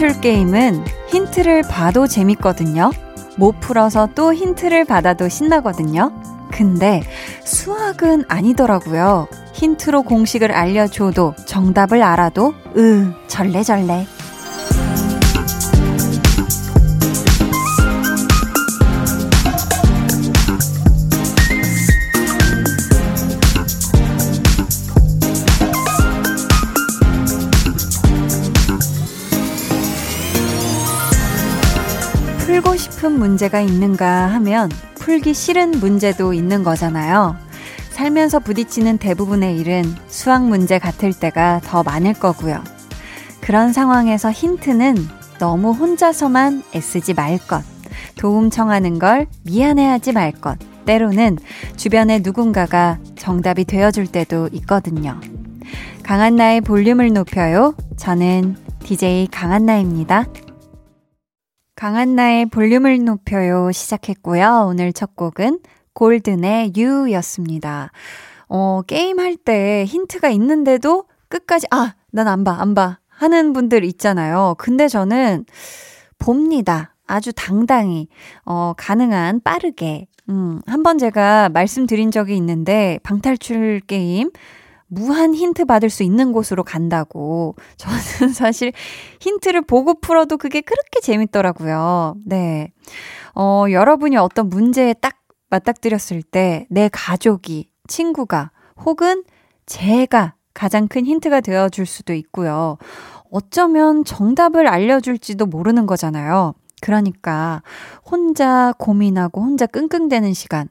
방탈출 게임은 힌트를 봐도 재밌거든요. 못 풀어서 또 힌트를 받아도 신나거든요. 근데 수학은 아니더라고요. 힌트로 공식을 알려줘도 정답을 알아도 으 절레절레. 문제가 있는가 하면 풀기 싫은 문제도 있는 거잖아요. 살면서 부딪히는 대부분의 일은 수학 문제 같을 때가 더 많을 거고요. 그런 상황에서 힌트는 너무 혼자서만 애쓰지 말 것. 도움 청하는 걸 미안해하지 말 것. 때로는 주변에 누군가가 정답이 되어줄 때도 있거든요. 강한나의 볼륨을 높여요. 저는 DJ 강한나입니다. 강한나의 볼륨을 높여요 시작했고요. 오늘 첫 곡은 골든의 유였습니다. 어, 게임할 때 힌트가 있는데도 끝까지, 아, 난 안 봐, 안 봐. 하는 분들 있잖아요. 근데 저는 봅니다. 아주 당당히, 어, 가능한 빠르게. 음, 한 번 제가 말씀드린 적이 있는데, 방탈출 게임, 무한 힌트 받을 수 있는 곳으로 간다고. 저는 사실 힌트를 보고 풀어도 그게 그렇게 재밌더라고요. 네. 어, 여러분이 어떤 문제에 딱 맞닥뜨렸을 때 내 가족이, 친구가, 혹은 제가 가장 큰 힌트가 되어 줄 수도 있고요. 어쩌면 정답을 알려줄지도 모르는 거잖아요. 그러니까 혼자 고민하고 혼자 끙끙대는 시간,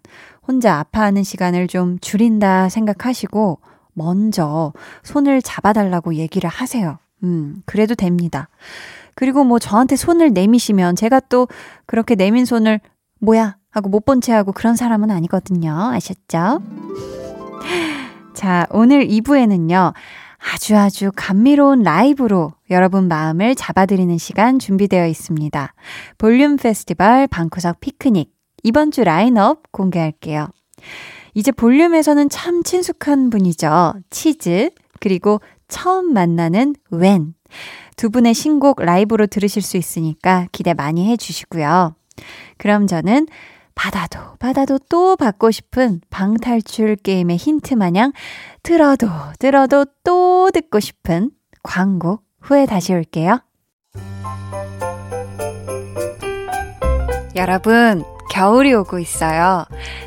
혼자 아파하는 시간을 좀 줄인다 생각하시고 먼저 손을 잡아달라고 얘기를 하세요. 음, 그래도 됩니다. 그리고 뭐 저한테 손을 내미시면 제가 또 그렇게 내민 손을 뭐야 하고 못 본 채 하고 그런 사람은 아니거든요. 아셨죠? 자, 오늘 2부에는요. 아주 아주 감미로운 라이브로 여러분 마음을 잡아드리는 시간 준비되어 있습니다. 볼륨 페스티벌 방구석 피크닉. 이번 주 라인업 공개할게요. 이제 볼륨에서는 참 친숙한 분이죠. 치즈, 그리고 처음 만나는 웬. 두 분의 신곡 라이브로 들으실 수 있으니까 기대 많이 해주시고요. 그럼 저는 받아도 받아도 또 받고 싶은 방탈출 게임의 힌트 마냥 들어도 들어도 또 듣고 싶은 광고 후에 다시 올게요. 여러분, 겨울이 오고 있어요.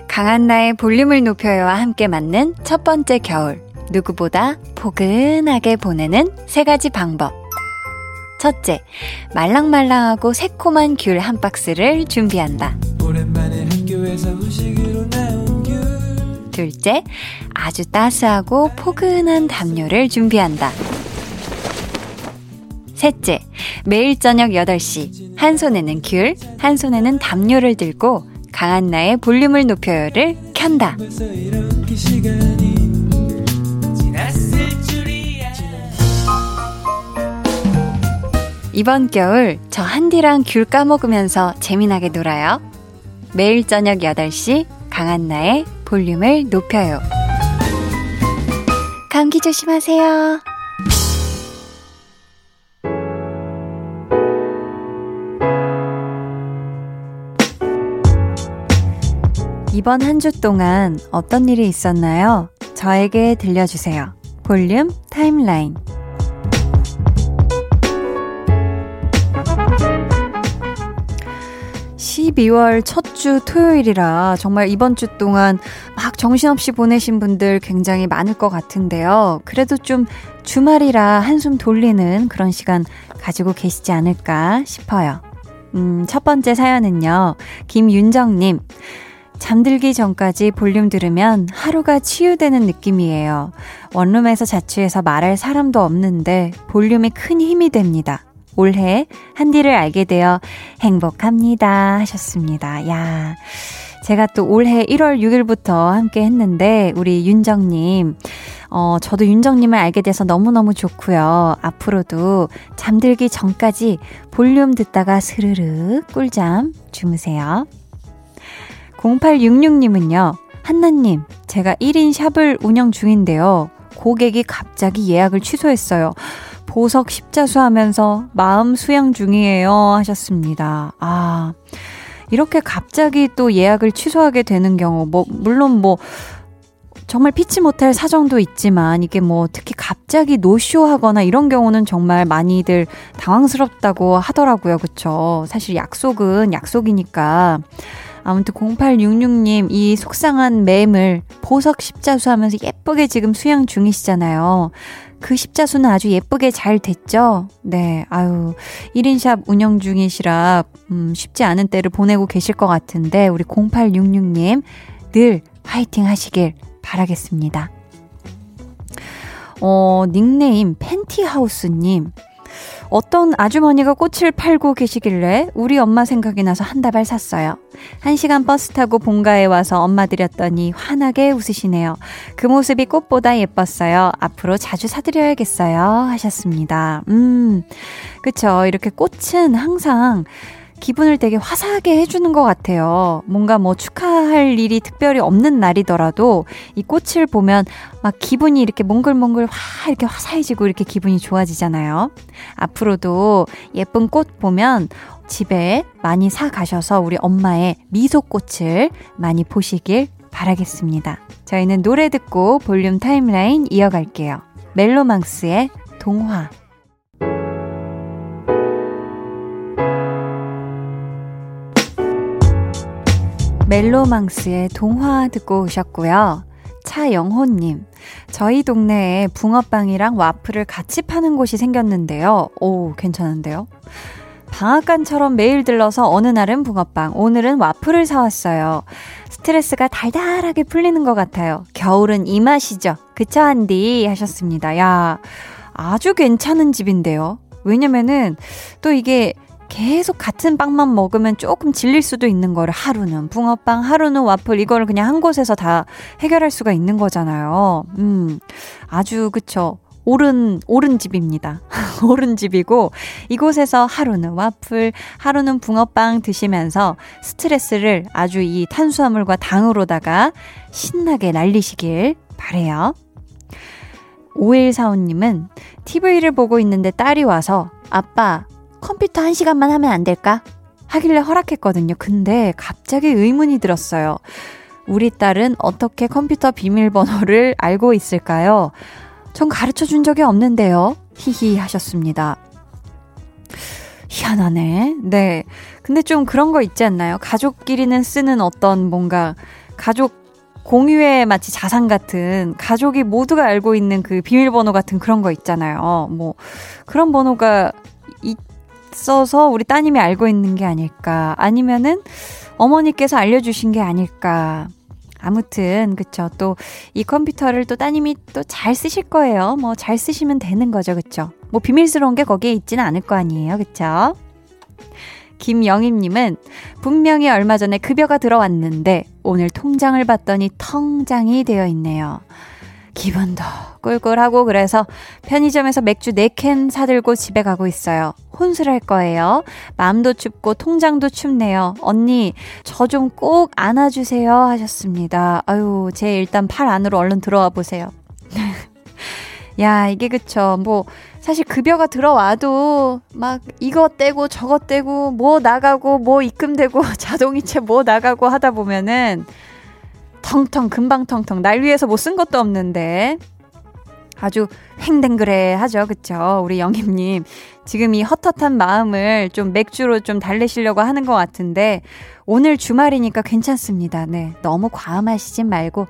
강한 나의 볼륨을 높여요와 함께 맞는 첫 번째 겨울. 누구보다 포근하게 보내는 세 가지 방법. 첫째, 말랑말랑하고 새콤한 귤 한 박스를 준비한다. 둘째, 아주 따스하고 포근한 담요를 준비한다. 셋째, 매일 저녁 8시, 한 손에는 귤, 한 손에는 담요를 들고 강한 나의 볼륨을 높여요를 켠다. 이번 겨울 저 한디랑 귤 까먹으면서 재미나게 놀아요. 매일 저녁 8시 강한나의 볼륨을 높여요. 감기 조심하세요. 이번 한 주 동안 어떤 일이 있었나요? 저에게 들려주세요. 볼륨 타임라인. 12월 첫 주 토요일이라 정말 이번 주 동안 막 정신없이 보내신 분들 굉장히 많을 것 같은데요. 그래도 좀 주말이라 한숨 돌리는 그런 시간 가지고 계시지 않을까 싶어요. 음, 첫 번째 사연은요. 김윤정님. 잠들기 전까지 볼륨 들으면 하루가 치유되는 느낌이에요. 원룸에서 자취해서 말할 사람도 없는데 볼륨이 큰 힘이 됩니다. 올해 한디를 알게 되어 행복합니다. 하셨습니다. 야. 제가 또 올해 1월 6일부터 함께 했는데, 우리 윤정님, 어, 저도 윤정님을 알게 돼서 너무너무 좋고요. 앞으로도 잠들기 전까지 볼륨 듣다가 스르르 꿀잠 주무세요. 0866님은요, 한나님, 제가 1인 샵을 운영 중인데요. 고객이 갑자기 예약을 취소했어요. 보석 십자수 하면서 마음 수양 중이에요. 하셨습니다. 아, 이렇게 갑자기 또 예약을 취소하게 되는 경우, 뭐, 물론 뭐, 정말 피치 못할 사정도 있지만 이게 뭐 특히 갑자기 노쇼 하거나 이런 경우는 정말 많이들 당황스럽다고 하더라고요. 그쵸? 사실 약속은 약속이니까. 아무튼 0866님 이 속상한 맴을 보석 십자수 하면서 예쁘게 지금 수양 중이시잖아요. 그 십자수는 아주 예쁘게 잘 됐죠? 네, 아유, 1인샵 운영 중이시라, 음, 쉽지 않은 때를 보내고 계실 것 같은데, 우리 0866님, 늘 화이팅 하시길 바라겠습니다. 어, 닉네임 팬티하우스님. 어떤 아주머니가 꽃을 팔고 계시길래 우리 엄마 생각이 나서 한 다발 샀어요. 한 시간 버스 타고 본가에 와서 엄마 드렸더니 환하게 웃으시네요. 그 모습이 꽃보다 예뻤어요. 앞으로 자주 사드려야겠어요. 하셨습니다. 음, 그쵸. 이렇게 꽃은 항상 기분을 되게 화사하게 해주는 것 같아요. 뭔가 뭐 축하할 일이 특별히 없는 날이더라도 이 꽃을 보면 막 기분이 이렇게 몽글몽글 화 이렇게 화사해지고 이렇게 기분이 좋아지잖아요. 앞으로도 예쁜 꽃 보면 집에 많이 사 가셔서 우리 엄마의 미소꽃을 많이 보시길 바라겠습니다. 저희는 노래 듣고 볼륨 타임라인 이어갈게요. 멜로망스의 동화. 멜로망스의 동화 듣고 오셨고요. 차영호님, 저희 동네에 붕어빵이랑 와플을 같이 파는 곳이 생겼는데요. 오, 괜찮은데요? 방앗간처럼 매일 들러서 어느 날은 붕어빵, 오늘은 와플을 사왔어요. 스트레스가 달달하게 풀리는 것 같아요. 겨울은 이 맛이죠. 그쵸, 한디? 하셨습니다. 야, 아주 괜찮은 집인데요. 왜냐면은 또 이게 계속 같은 빵만 먹으면 조금 질릴 수도 있는 거를 하루는 붕어빵, 하루는 와플 이거를 그냥 한 곳에서 다 해결할 수가 있는 거잖아요. 음. 아주 그쵸. 옳은 옳은 집입니다. 옳은 집이고 이곳에서 하루는 와플, 하루는 붕어빵 드시면서 스트레스를 아주 이 탄수화물과 당으로다가 신나게 날리시길 바래요. 5145님은 TV를 보고 있는데 딸이 와서 아빠 컴퓨터 한 시간만 하면 안 될까? 하길래 허락했거든요. 근데 갑자기 의문이 들었어요. 우리 딸은 어떻게 컴퓨터 비밀번호를 알고 있을까요? 전 가르쳐 준 적이 없는데요. 히히 하셨습니다. 희한하네. 네. 근데 좀 그런 거 있지 않나요? 가족끼리는 쓰는 어떤 뭔가 가족 공유의 마치 자산 같은 가족이 모두가 알고 있는 그 비밀번호 같은 그런 거 있잖아요. 뭐 그런 번호가 있어서 우리 따님이 알고 있는 게 아닐까. 아니면은 어머니께서 알려주신 게 아닐까. 아무튼 그쵸. 또 이 컴퓨터를 또 따님이 또 잘 쓰실 거예요. 뭐 잘 쓰시면 되는 거죠. 그쵸. 뭐 비밀스러운 게 거기에 있지는 않을 거 아니에요. 그쵸. 김영임님은 분명히 얼마 전에 급여가 들어왔는데 오늘 통장을 봤더니 텅장이 되어 있네요 기분도 꿀꿀하고 그래서 편의점에서 맥주 4캔 사들고 집에 가고 있어요. 혼술할 거예요. 마음도 춥고 통장도 춥네요. 언니, 저 좀 꼭 안아주세요. 하셨습니다. 아유, 제 일단 팔 안으로 얼른 들어와 보세요. 야, 이게 그쵸. 뭐, 사실 급여가 들어와도 막 이거 떼고 저거 떼고 뭐 나가고 뭐 입금되고 자동이체 뭐 나가고 하다 보면은 텅텅 금방 텅텅 날 위해서 뭐쓴 것도 없는데 아주 횡댕그레 하죠. 그쵸? 우리 영임님. 지금 이 헛헛한 마음을 좀 맥주로 좀 달래시려고 하는 것 같은데, 오늘 주말이니까 괜찮습니다. 네. 너무 과음하시진 말고,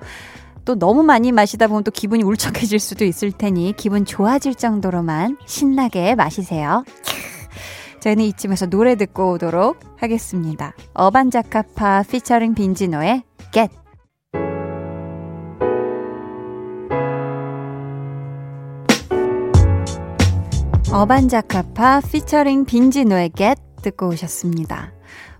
또 너무 많이 마시다 보면 또 기분이 울적해질 수도 있을 테니, 기분 좋아질 정도로만 신나게 마시세요. 저희는 이쯤에서 노래 듣고 오도록 하겠습니다. 어반자카파 피처링 빈지노의 Get. 어반자카파 피처링 빈지노의 겟 듣고 오셨습니다.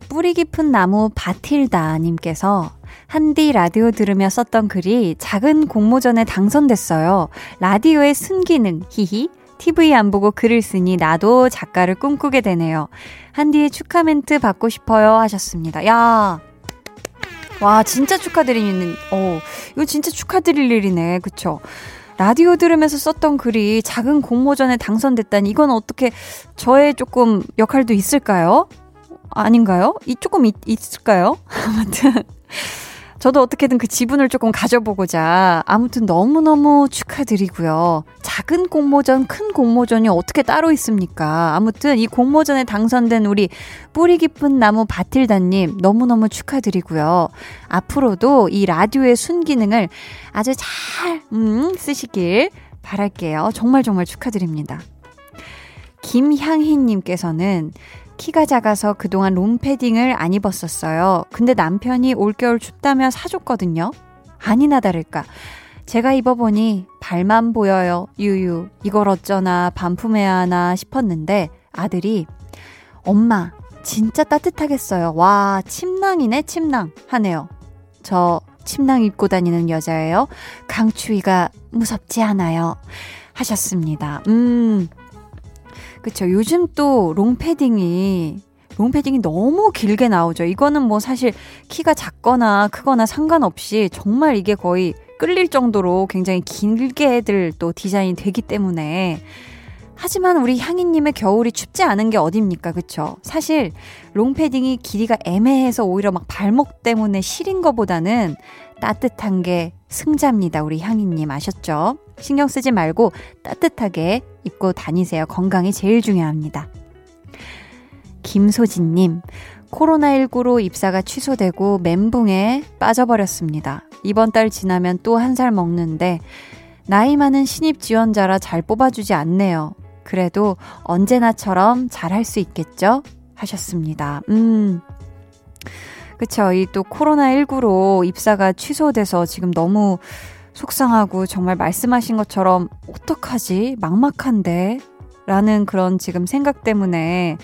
뿌리 깊은 나무 바틸다 님께서 한디 라디오 들으며 썼던 글이 작은 공모전에 당선됐어요. 라디오의 순기능, 히히. TV 안 보고 글을 쓰니 나도 작가를 꿈꾸게 되네요. 한디의 축하 멘트 받고 싶어요 하셨습니다. 야. 와, 진짜 축하드리는, 어, 이거 진짜 축하드릴 일이네. 그쵸? 라디오 들으면서 썼던 글이 작은 공모전에 당선됐다니 이건 어떻게 저의 조금 역할도 있을까요? 아닌가요? 이 조금 있, 있을까요? 아무튼 저도 어떻게든 그 지분을 조금 가져보고자 아무튼 너무너무 축하드리고요. 작은 공모전, 큰 공모전이 어떻게 따로 있습니까? 아무튼 이 공모전에 당선된 우리 뿌리 깊은 나무 바틸다님 너무너무 축하드리고요. 앞으로도 이 라디오의 순기능을 아주 잘, 음, 쓰시길 바랄게요. 정말 정말 축하드립니다. 김향희님께서는 키가 작아서 그동안 롱패딩을 안 입었었어요. 근데 남편이 올겨울 춥다며 사줬거든요. 아니나 다를까. 제가 입어보니 발만 보여요. 유유. 이걸 어쩌나 반품해야 하나 싶었는데 아들이 엄마 진짜 따뜻하겠어요. 와 침낭이네 침낭 하네요. 저 침낭 입고 다니는 여자예요. 강추위가 무섭지 않아요. 하셨습니다. 음. 그쵸. 요즘 또 롱패딩이 롱패딩이 너무 길게 나오죠. 이거는 뭐 사실 키가 작거나 크거나 상관없이 정말 이게 거의 끌릴 정도로 굉장히 길게들 또 디자인이 되기 때문에 하지만 우리 향이님의 겨울이 춥지 않은 게 어딥니까? 그쵸? 사실 롱패딩이 길이가 애매해서 오히려 막 발목 때문에 시린 것보다는 따뜻한 게 승자입니다. 우리 향이님 아셨죠? 신경 쓰지 말고 따뜻하게 입고 다니세요. 건강이 제일 중요합니다. 김소진님, 코로나19로 입사가 취소되고 멘붕에 빠져버렸습니다. 이번 달 지나면 또 한 살 먹는데, 나이 많은 신입 지원자라 잘 뽑아주지 않네요. 그래도 언제나처럼 잘할 수 있겠죠? 하셨습니다. 음. 그쵸. 이 또 코로나19로 입사가 취소돼서 지금 너무 속상하고 정말 말씀하신 것처럼 어떡하지? 막막한데? 라는 그런 지금 생각 때문에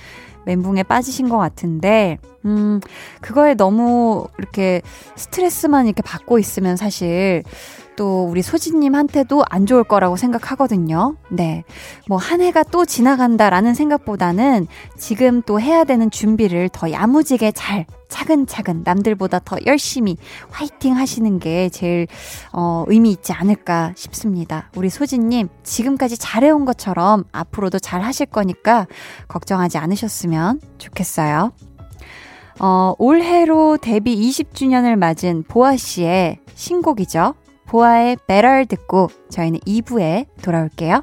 멘붕에 빠지신 것 같은데, 음, 그거에 너무 이렇게 스트레스만 이렇게 받고 있으면 사실 또 우리 소진님한테도 안 좋을 거라고 생각하거든요. 네. 뭐 한 해가 또 지나간다라는 생각보다는 지금 또 해야 되는 준비를 더 야무지게 잘 차근차근 남들보다 더 열심히 화이팅 하시는 게 제일 어, 의미 있지 않을까 싶습니다. 우리 소진님 지금까지 잘해온 것처럼 앞으로도 잘 하실 거니까 걱정하지 않으셨으면 좋겠어요. 어, 올해로 데뷔 20주년을 맞은 보아 씨의 신곡이죠. 보아의 Better 듣고 저희는 2부에 돌아올게요.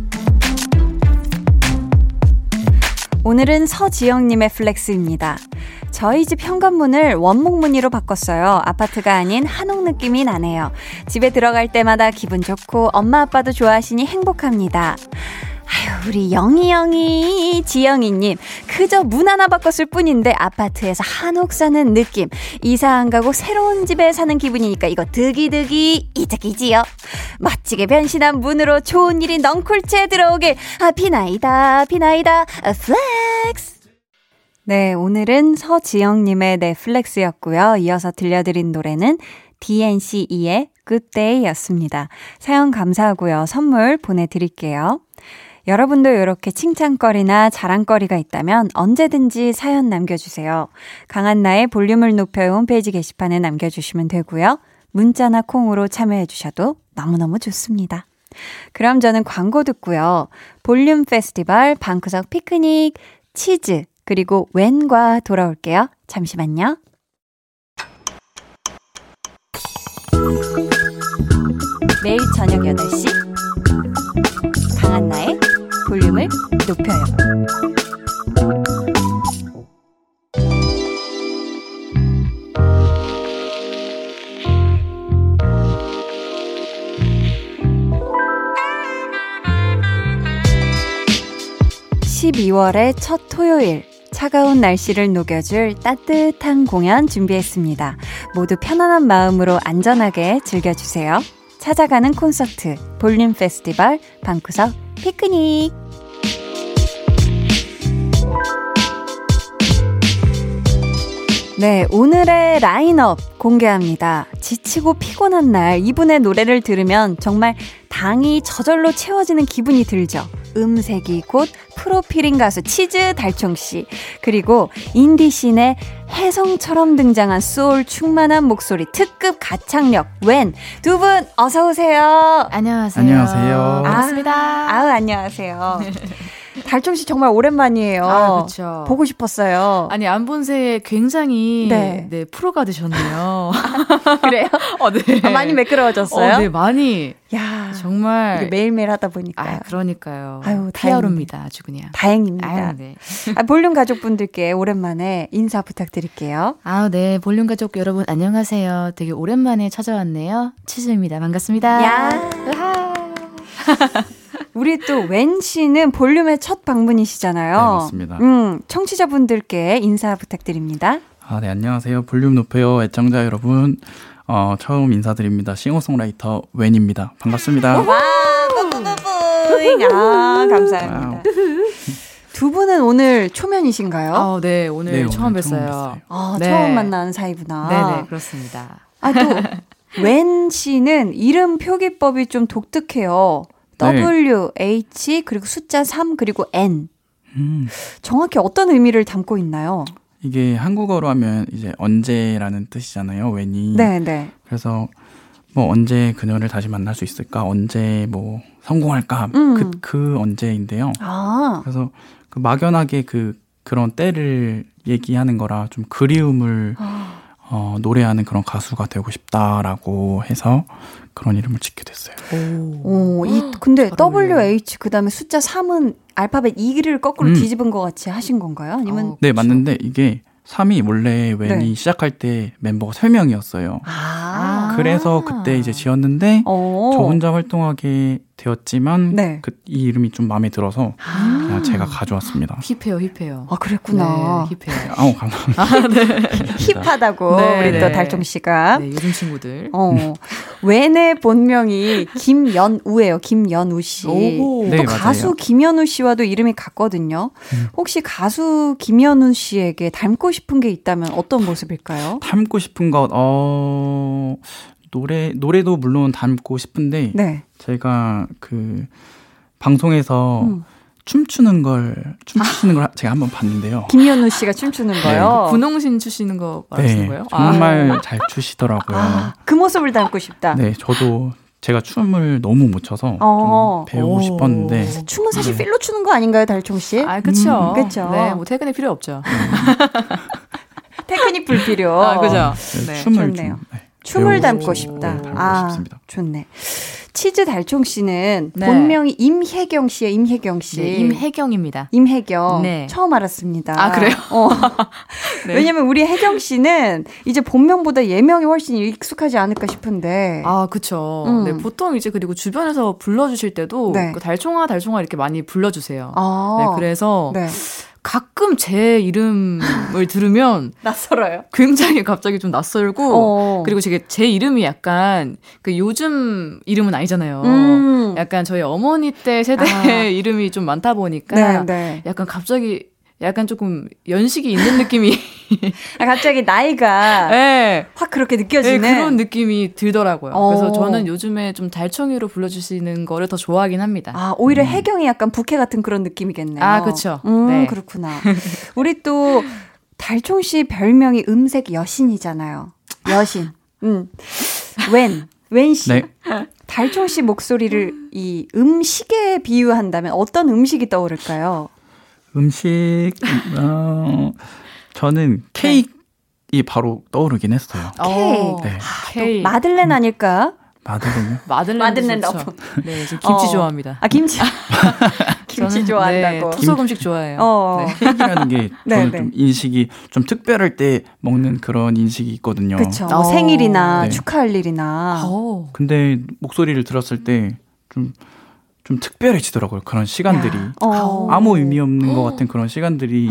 오늘은 서지영님의 flex입니다. 저희 집 현관문을 원목 무늬로 바꿨어요. 아파트가 아닌 한옥 느낌이 나네요. 집에 들어갈 때마다 기분 좋고 엄마 아빠도 좋아하시니 행복합니다. 아유, 우리 영희 영희, 지영이님. 그저 문 하나 바꿨을 뿐인데 아파트에서 한옥 사는 느낌. 이사 안 가고 새로운 집에 사는 기분이니까 이거 득이득이 이득이지요. 멋지게 변신한 문으로 좋은 일이 넝쿨째 들어오길. 아, 비나이다, 비나이다, 아, flex. 네, 오늘은 서지영님의 넷플렉스였고요. 이어서 들려드린 노래는 DNCE의 Good Day 였습니다. 사연 감사하고요. 선물 보내드릴게요. 여러분도 이렇게 칭찬거리나 자랑거리가 있다면 언제든지 사연 남겨주세요. 강한나의 볼륨을 높여 홈페이지 게시판에 남겨주시면 되고요. 문자나 콩으로 참여해주셔도 너무너무 좋습니다. 그럼 저는 광고 듣고요. 볼륨 페스티벌 방구석 피크닉 치즈 그리고 웬과 돌아올게요. 잠시만요. 매일 저녁 8시 강한나의 볼륨을 높여요. (12월의 첫) 토요일 차가운 날씨를 녹여줄 따뜻한 공연 준비했습니다. 모두 편안한 마음으로 안전하게 즐겨주세요. 찾아가는 콘서트, 볼륨 페스티벌, 방구석 피크닉. 네, 오늘의 라인업 공개합니다. 지치고 피곤한 날 이분의 노래를 들으면 정말 당이 저절로 채워지는 기분이 들죠. 음색이 곧 프로필인 가수 치즈 달총 씨. 그리고 인디신의 혜성처럼 등장한 소울 충만한 목소리 특급 가창력 웬. 두 분 어서 오세요. 안녕하세요. 안녕하세요. 반갑습니다. 아, 아우, 안녕하세요. 달총 씨 정말 오랜만이에요. 아, 그렇죠. 보고 싶었어요. 아니 안 본 새에 굉장히 네. 네, 프로가 되셨네요. 그래요? 어, 네. 아, 많이 매끄러워졌어요? 어, 네, 많이. 야, 정말 매일매일 하다 보니까. 아, 그러니까요. 아유, 피아로입니다. 아주 그냥. 다행입니다. 아유, 네. 아, 볼륨 가족분들께 오랜만에 인사 부탁드릴게요. 아, 네. 볼륨 가족 여러분 안녕하세요. 되게 오랜만에 찾아왔네요. 치즈입니다. 반갑습니다. 야. 우리 또 웬 씨는 볼륨의 첫 방문이시잖아요. 네, 맞습니다. 음, 청취자분들께 인사 부탁드립니다. 아, 네, 안녕하세요. 볼륨 높여요. 애청자 여러분. 어, 처음 인사드립니다. 싱어송라이터 웬입니다. 반갑습니다. 와, 뿌뿌뿌뿌. 아, 감사합니다. 두 분은 오늘 초면이신가요? 아, 네. 오늘 네, 처음 오늘 뵀어요. 처음 뵀어요. 아, 네. 처음 만나는 사이구나. 네 네, 그렇습니다. 아, 또, 웬 씨는 이름 표기법이 좀 독특해요. 네. W, H, 그리고 숫자 3, 그리고 N. 음, 정확히 어떤 의미를 담고 있나요? 이게 한국어로 하면 이제 언제라는 뜻이잖아요. 웬이. 네, 네. 그래서 뭐 언제 그녀를 다시 만날 수 있을까? 언제 뭐 성공할까? 음. 그, 그 언제인데요. 아, 그래서 그 막연하게 그 그런 때를 얘기하는 거라 좀 그리움을 어, 노래하는 그런 가수가 되고 싶다라고 해서 그런 이름을 짓게 됐어요. 오, 이, 근데. WH, 그 다음에 숫자 3은 알파벳 2를 거꾸로 음. 뒤집은 것 같이 하신 건가요? 아니면. 어, 네. 맞는데 이게 3이 원래 웬이 네. 시작할 때 멤버가 3명이었어요. 아. 그래서 그때 이제 지었는데 어. 저 혼자 활동하게 되었지만 네. 그, 이 이름이 좀 마음에 들어서 아. 그냥 제가 가져왔습니다. 힙해요, 힙해요. 아, 그랬구나. 네, 힙해요. 아우 감사합니다. 힙하다고, 네, 우리 또 네. 달종 씨가. 네, 요즘 친구들. 어, 웬의 본명이 김연우예요. 김연우 씨. 또 네, 가수 맞아요. 김연우 씨와도 이름이 같거든요. 음. 혹시 가수 김연우 씨에게 닮고 싶은 게 있다면 어떤 모습일까요? 닮고 싶은 것, 어, 노래, 노래도 물론 닮고 싶은데, 네. 제가 그, 방송에서 음. 춤추는 걸, 춤추시는 걸 제가 한번 봤는데요. 김연우 씨가 춤추는 네, 거요. 분홍신 추시는 거 말하시는 네, 거예요? 정말 잘 추시더라고요. 아, 그 모습을 닮고 싶다. 네, 저도 제가 춤을 너무 못 춰서 어. 좀 배우고 오. 싶었는데, 춤은 사실 네. 필로 추는 거 아닌가요, 달총 씨? 아, 그쵸. 음, 그쵸. 네, 뭐 퇴근에 필요 없죠. 테크닉 불필요. 아, 그죠. 네, 네. 춤을 좋네요. 좀, 네, 춤을 닮고 싶- 싶다. 네, 닮고 아, 싶습니다. 좋네. 치즈 달총 씨는 네. 본명이 임혜경 씨예요, 임혜경 씨. 네, 임혜경입니다. 임혜경. 네. 처음 알았습니다. 아, 그래요? 어. 네. 왜냐면 우리 혜경 씨는 이제 본명보다 예명이 훨씬 익숙하지 않을까 싶은데. 아, 그쵸. 음. 네, 보통 이제 그리고 주변에서 불러주실 때도 네. 그 달총아, 달총아 이렇게 많이 불러주세요. 아. 네, 그래서 네. 가끔 제 이름을 들으면 낯설어요. 굉장히 갑자기 좀 낯설고 어. 그리고 제게 제 이름이 약간 그 요즘 이름은 아니잖아요. 음. 약간 저희 어머니 때 세대의 아. 이름이 좀 많다 보니까 네, 네. 약간 갑자기 약간 조금 연식이 있는 느낌이 아, 갑자기 나이가 네. 확 그렇게 네, 느껴지는. 그런 느낌이 들더라고요. 어. 그래서 저는 요즘에 좀 달청이로 불러주시는 거를 더 좋아하긴 합니다. 아, 오히려 혜경이 약간 부캐 같은 그런 느낌이겠네요. 아, 그쵸. 음, 네. 그렇구나. 우리 또 달총 씨 별명이 음색 여신이잖아요. 여신. 음. 웬. 웬 씨. 네. 달총 씨 목소리를 이 음식에 비유한다면 어떤 음식이 떠오를까요? 음식, 어, 저는 케이크 이 바로 떠오르긴 했어요. 어, 네. 케이크. 마들렌 아닐까? 마들렌요? 마들렌. 마들렌. love. 네, 저 김치 어. 좋아합니다. 아, 김치. 김치 저는, 좋아한다고. 네, 토속 음식 좋아해요. 어. 네. 케이크라는 게 네, 저는 네. 좀 인식이 좀 특별할 때 먹는 그런 인식이 있거든요. 뭐 어. 생일이나 네. 축하할 일이나. 어. 근데 목소리를 들었을 때좀 좀 특별해지더라고요. 그런 시간들이. 어. 아무 의미 없는 것 같은 그런 시간들이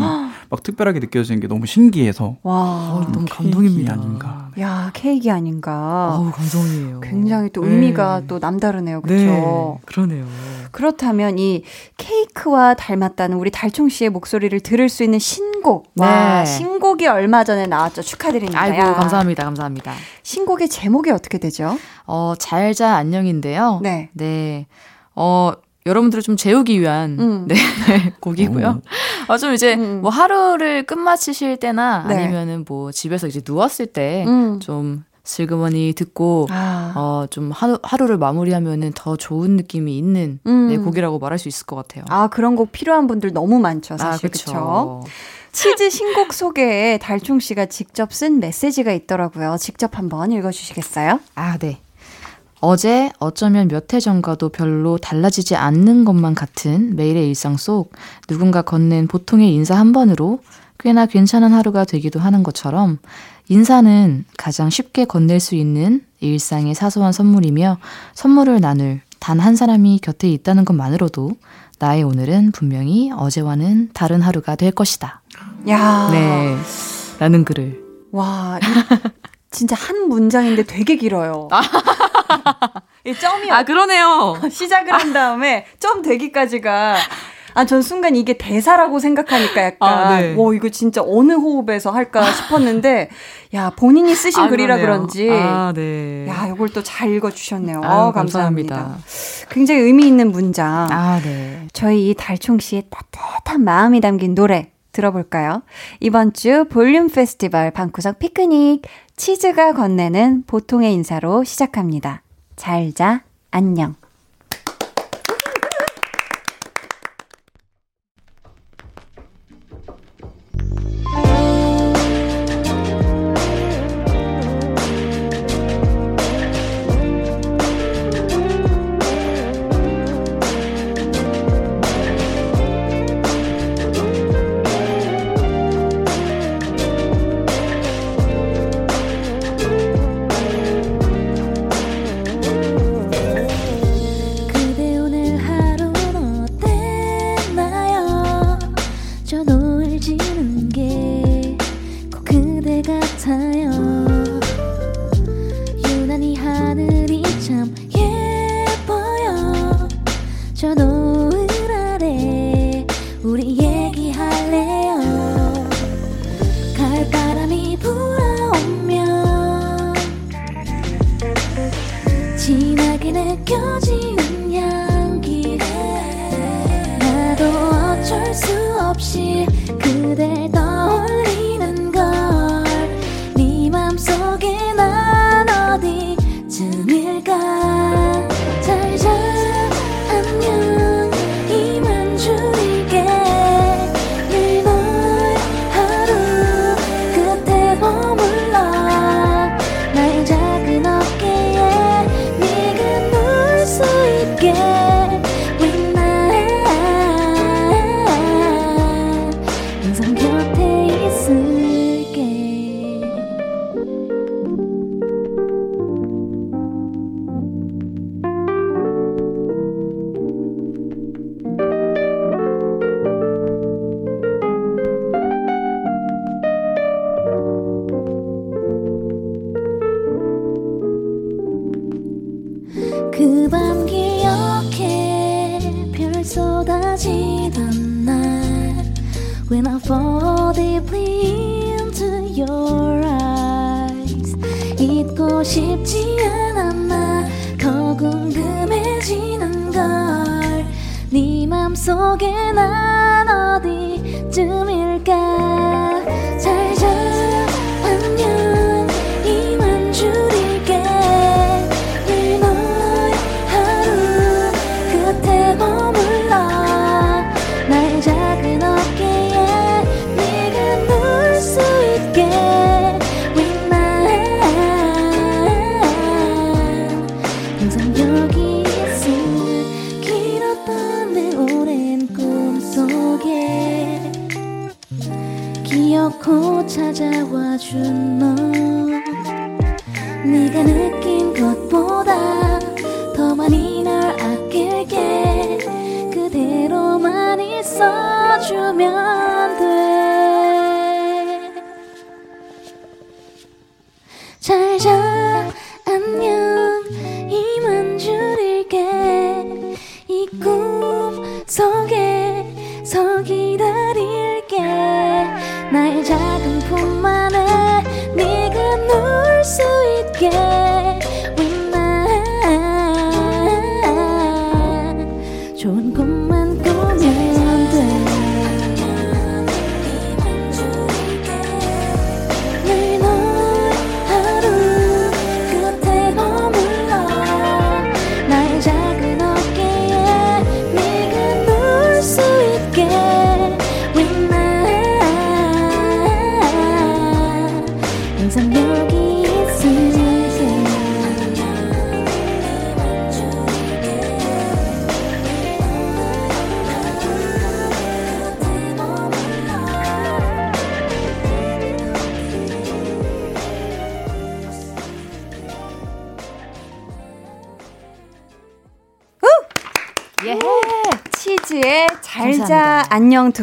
막 특별하게 느껴지는 게 너무 신기해서. 와. 어, 좀 너무 감동입니다. 아닌가. 야, 케이크 아닌가. 어우, 감동이에요. 굉장히 또 네. 의미가 또 남다르네요. 그렇죠? 네, 그러네요. 그렇다면 이 케이크와 닮았다는 우리 달총 씨의 목소리를 들을 수 있는 신곡. 와, 네. 신곡이 얼마 전에 나왔죠. 축하드립니다. 아이고, 야. 감사합니다. 감사합니다. 신곡의 제목이 어떻게 되죠? 어, 잘자 안녕인데요. 네. 네. 어, 여러분들을 좀 재우기 위한 음. 네, 곡이고요. 어, 좀 이제 음. 뭐 하루를 끝마치실 때나 네. 아니면은 뭐 집에서 이제 누웠을 때 음. 좀 슬그머니 듣고 아. 어, 좀 하루, 하루를 마무리하면은 더 좋은 느낌이 있는 음. 네, 곡이라고 말할 수 있을 것 같아요. 아, 그런 곡 필요한 분들 너무 많죠, 사실. 그쵸. 그렇죠. 치즈 신곡 소개에 달총 씨가 직접 쓴 메시지가 있더라고요. 직접 한번 읽어 주시겠어요? 아, 네. 어제 어쩌면 몇 해 전과도 별로 달라지지 않는 것만 같은 매일의 일상 속 누군가 건넨 보통의 인사 한 번으로 꽤나 괜찮은 하루가 되기도 하는 것처럼 인사는 가장 쉽게 건넬 수 있는 일상의 사소한 선물이며 선물을 나눌 단 한 사람이 곁에 있다는 것만으로도 나의 오늘은 분명히 어제와는 다른 하루가 될 것이다. 야. 네. 라는 글을. 와, 이 진짜 한 문장인데 되게 길어요. 이 점이 아, 그러네요. 시작을 한 다음에 점 되기까지가 아, 전 순간 이게 대사라고 생각하니까 약간, 아, 네. 와, 이거 진짜 어느 호흡에서 할까 싶었는데, 야, 본인이 쓰신 아, 글이라. 그런지, 아, 네. 야, 이걸 또 잘 읽어주셨네요. 아유, 어, 감사합니다. 감사합니다. 굉장히 의미 있는 문장. 아, 네. 저희 이 달총 씨의 따뜻한 마음이 담긴 노래 들어볼까요? 이번 주 볼륨 페스티벌 방구석 피크닉 치즈가 건네는 보통의 인사로 시작합니다. 잘 자, 안녕. 어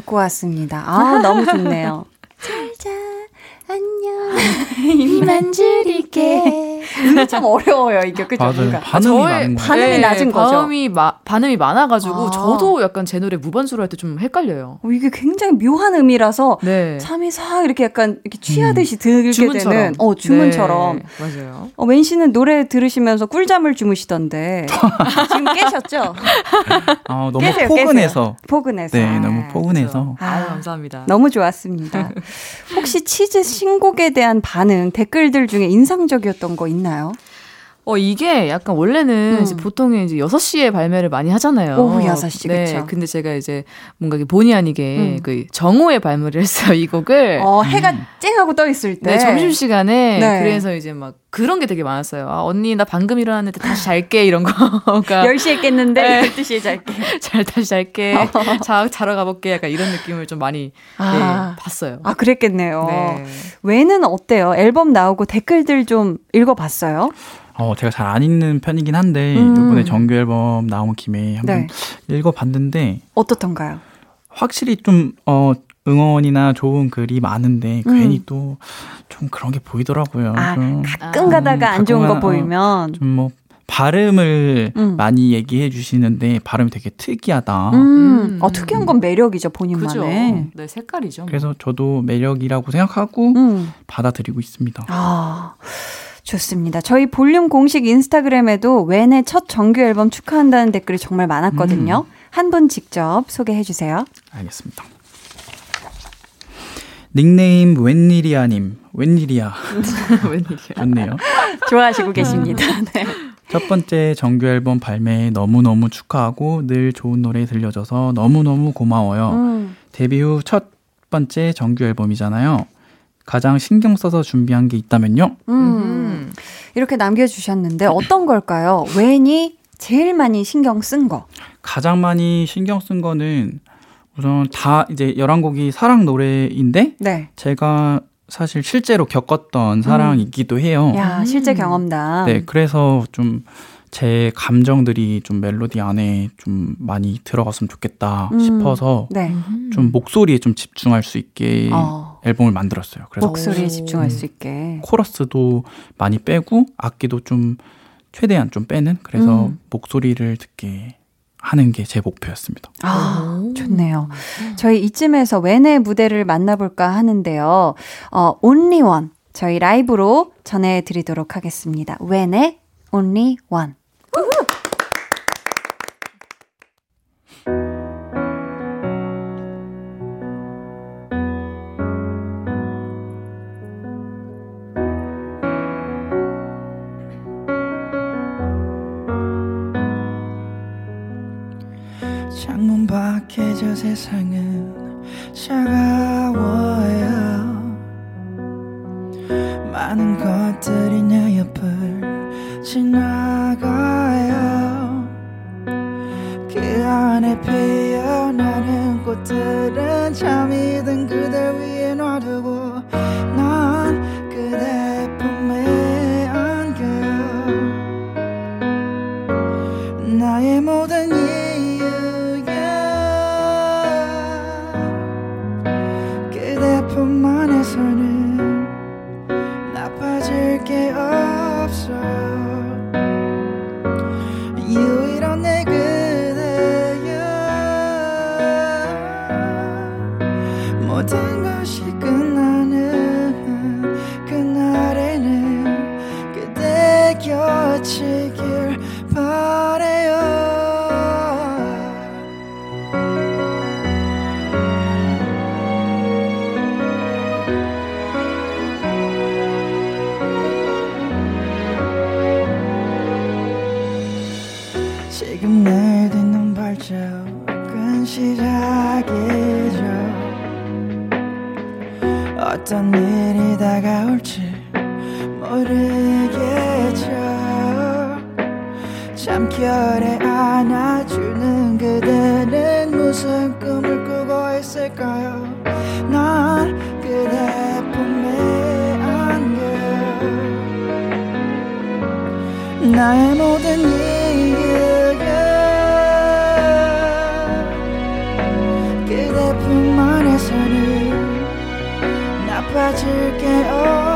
듣고 왔습니다. 아, 너무 좋네요. 잘자 안녕. 이만 줄일게. 음이 좀 어려워요, 이게. 그죠? 맞아요. 뭔가. 반음이 거. 반음이 낮은 거죠? 반음이, 마, 반음이 많아가지고 아. 저도 약간 제 노래 무반주로 할 때 좀 헷갈려요. 어, 이게 굉장히 묘한 음이라서 네. 잠이 싹 이렇게 약간 이렇게 취하듯이 들게 주문처럼. 되는 어 주문처럼 네, 맞아요. 어, 웬 씨는 노래 들으시면서 꿀잠을 주무시던데 지금 깨셨죠? 아, 너무 깨세요, 포근해서. 포근해서 네, 너무 포근해서. 그렇죠. 아유, 감사합니다. 너무 좋았습니다. 혹시 치즈 신곡에 대한 반응 댓글들 중에 인상적이었던 거 있나요? 어, 이게 약간 원래는 음. 이제 보통 이제 6시에 발매를 많이 하잖아요. 오후 6시, 네. 그쵸. 근데 제가 이제 뭔가 본의 아니게 음. 그 정오에 발매를 했어요, 이 곡을. 어 해가 쨍하고 떠 있을 때 네, 점심시간에. 네. 그래서 이제 막 그런 게 되게 많았어요. 아, 언니, 나 방금 일어났는데 다시 잘게, 이런 거가. 10시에 깼는데 네. 12시에 잘게. 잘, 다시 잘게. 자, 자러 가볼게. 약간 이런 느낌을 좀 많이 아. 네, 봤어요. 아, 그랬겠네요. 네. 외는 어때요? 앨범 나오고 댓글들 좀 읽어봤어요? 어, 제가 잘 안 읽는 편이긴 한데, 음. 이번에 정규 앨범 나온 김에 한번 네. 읽어봤는데, 어떻던가요? 확실히 좀, 어, 응원이나 좋은 글이 많은데, 음. 괜히 또 좀 그런 게 보이더라고요. 아, 좀, 가끔 가다가 안 좋은 거 어, 보이면 좀 뭐, 발음을 음. 많이 얘기해 주시는데, 발음이 되게 특이하다. 음, 음. 어, 특이한 건 매력이죠, 그죠. 본인만의. 네, 색깔이죠. 뭐. 그래서 저도 매력이라고 생각하고 음. 받아들이고 있습니다. 아, 좋습니다. 저희 볼륨 공식 인스타그램에도 웬의 첫 정규 앨범 축하한다는 댓글이 정말 많았거든요. 한분 직접 소개해 주세요. 알겠습니다. 닉네임 웬일이야님, 웬일이야. 웬일이야. 좋네요. 좋아하시고 계십니다. 네. 첫 번째 정규 앨범 발매 너무너무 축하하고 늘 좋은 노래 들려줘서 너무너무 고마워요. 음. 데뷔 후 첫 번째 정규 앨범이잖아요. 가장 신경 써서 준비한 게 있다면요? 음. 음. 이렇게 남겨주셨는데 어떤 걸까요? 웬이 제일 많이 신경 쓴 거. 가장 많이 신경 쓴 거는 우선 다 이제 11곡이 사랑 노래인데 네. 제가 사실 실제로 겪었던 사랑이기도 해요. 야, 실제 경험담. 네, 그래서 좀 제 감정들이 좀 멜로디 안에 좀 많이 들어갔으면 좋겠다 음. 싶어서 네. 좀 목소리에 좀 집중할 수 있게 어, 앨범을 만들었어요. 그래서 목소리에 오. 집중할 수 있게. 코러스도 많이 빼고 악기도 좀 최대한 좀 빼는 그래서 음. 목소리를 듣게 하는 게 제 목표였습니다. 아, 오. 좋네요. 저희 이쯤에서 웬의 무대를 만나볼까 하는데요. 어, Only One. 저희 라이브로 전해드리도록 하겠습니다. 웬의 Only One. 창문 무슨 꿈을 꾸고 있을까요? 난 그대 품에 안겨. 나의 모든 이유가 그대 품 안에서는 나빠질게요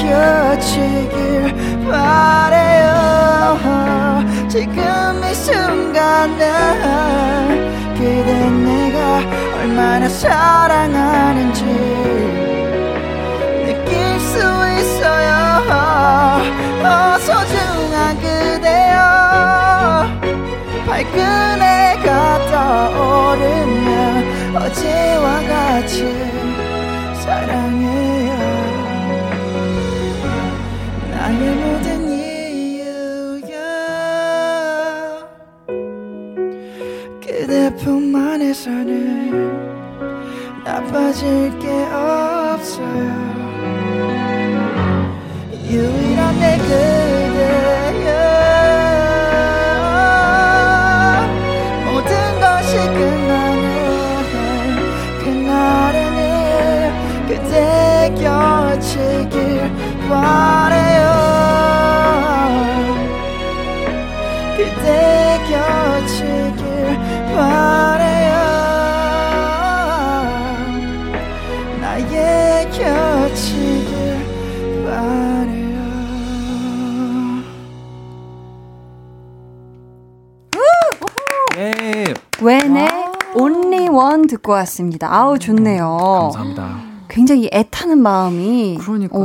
곁이길 바래요. 지금 이 순간은 그대 내가 얼마나 사랑하는지 느낄 수 있어요. 어, 소중한 그대여. 발끈해가 떠오르면 어제와 같이 나빠질 게 없어요. 유일한 내그 듣고 왔습니다. 아우 좋네요. 감사합니다. 굉장히 애타는 마음이 그러니까. 어.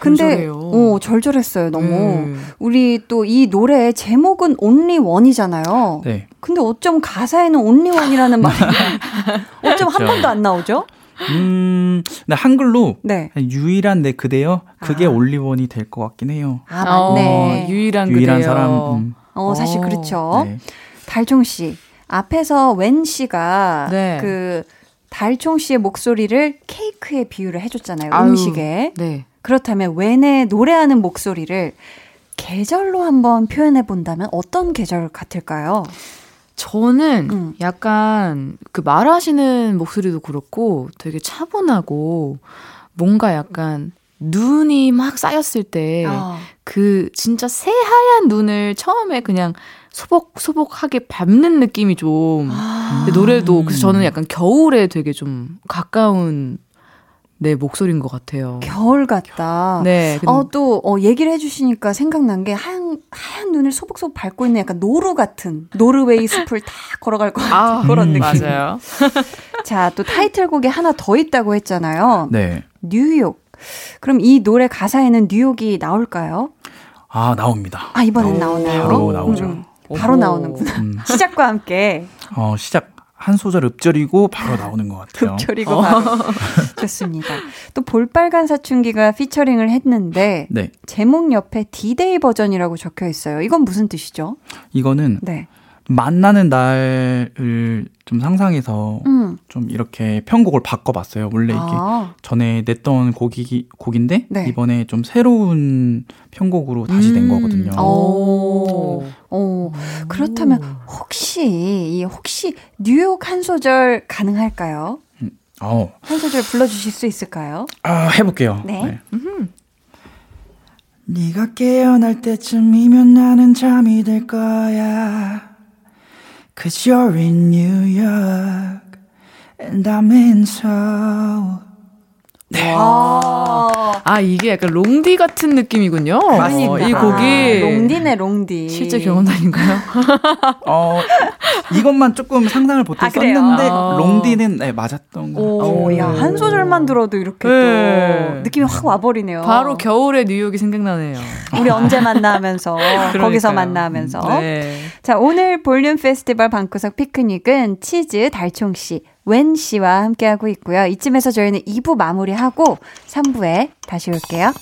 근데 절절해요. 어 절절했어요 너무. 네. 우리 또 이 노래 제목은 Only One이잖아요. 네. 근데 어쩜 가사에는 Only One이라는 말이 어쩜 한 그렇죠. 번도 안 나오죠? 음, 근데 한글로 네. 유일한 내 그대여 그게 아. 올리원이 될 것 같긴 해요. 아 맞네. 어, 유일한 유일한 그대요. 사람. 음, 어 사실 어, 그렇죠. 네. 달총 씨 앞에서 웬 씨가 네. 그 달총 씨의 목소리를 케이크에 비유를 해줬잖아요. 아유. 음식에. 네. 그렇다면 웬의 노래하는 목소리를 계절로 한번 표현해 본다면 어떤 계절 같을까요? 저는 음. 약간 그 말하시는 목소리도 그렇고 되게 차분하고 뭔가 약간 눈이 막 쌓였을 때그 아, 진짜 새하얀 눈을 처음에 그냥 소복소복하게 밟는 느낌이 좀 아. 노래도 그래서 저는 약간 겨울에 되게 좀 가까운 내 목소리인 것 같아요. 겨울 같다. 네. 어, 또, 어, 얘기를 해주시니까 생각난 게 하얀, 하얀 눈을 소복소복 밟고 있는 약간 노루 같은, 노르웨이 숲을 다 걸어갈 것 같은 아, 그런 느낌. 맞아요. 자, 또 타이틀곡에 하나 더 있다고 했잖아요. 네. 뉴욕. 그럼 이 노래 가사에는 뉴욕이 나올까요? 아, 나옵니다. 아, 이번엔 오, 나오나요? 바로 나오죠. 음, 음. 바로. 나오는구나. 음, 시작과 함께 어, 시작 한 소절 읍절이고 바로 나오는 것 같아요. 급절이고 바로 좋습니다. 또 볼빨간 사춘기가 피처링을 했는데 네. 제목 옆에 디데이 버전이라고 적혀 있어요. 이건 무슨 뜻이죠? 이거는 네. 만나는 날을 좀 상상해서 음. 좀 이렇게 편곡을 바꿔봤어요. 원래 이게 아, 전에 냈던 곡이 곡인데 네. 이번에 좀 새로운 편곡으로 다시 낸 음. 거거든요. 오. 어, 그렇다면 혹시 이 혹시 뉴욕 한 소절 가능할까요? 어, 한 소절 불러주실 수 있을까요? 아, 해볼게요. 네. 네가 깨어날 때쯤이면 나는 잠이 들 거야 Cause you're in New York And I'm in Seoul 아, 아, 이게 약간 롱디 같은 느낌이군요. 그러니까. 어, 이 곡이 롱디네 롱디. 실제 경험 아닌가요? 어, 이것만 조금 상상을 보태 아? 썼는데 아. 롱디는 네, 맞았던 것 같아요. 오, 오. 야, 한 소절만 들어도 이렇게 네. 또 느낌이 확 와버리네요. 바로 겨울의 뉴욕이 생각나네요. 우리 언제 만나 하면서, 거기서 그러니까요. 만나 하면서. 네. 자, 오늘 볼륨 페스티벌 방구석 피크닉은 치즈 달총 씨, 웬 씨와 함께하고 있고요. 이쯤에서 저희는 2부 마무리하고 3부에 다시 올게요.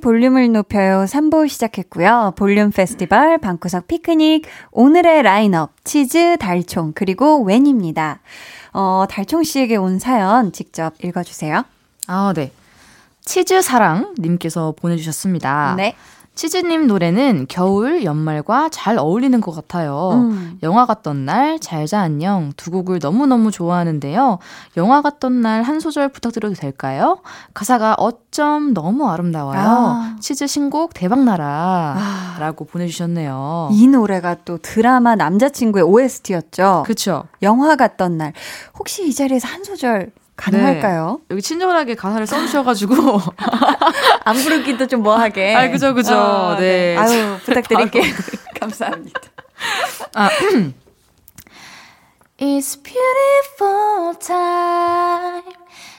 볼륨을 높여요 3부 시작했고요. 볼륨 페스티벌, 방구석 피크닉, 오늘의 라인업, 치즈, 달총, 그리고 웬입니다. 어, 달총 씨에게 온 사연 직접 읽어주세요. 아, 네. 치즈 사랑 님께서 보내주셨습니다. 네. 치즈님 노래는 겨울, 연말과 잘 어울리는 것 같아요. 음. 영화 갔던 날, 잘자 안녕 두 곡을 너무너무 좋아하는데요. 영화 갔던 날 한 소절 부탁드려도 될까요? 가사가 어쩜 너무 아름다워요. 아. 치즈 신곡 대박나라. 아. 라고 보내주셨네요. 이 노래가 또 드라마 남자친구의 OST였죠. 그쵸. 영화 갔던 날. 혹시 이 자리에서 한 소절 가능할까요? 여기 친절하게 가사를 써주셔가지고. 안 부르기도 좀 뭐하게. 아, 그죠, 그죠. 어, 네. 아유, 부탁드릴게요. 감사합니다. 아, It's beautiful time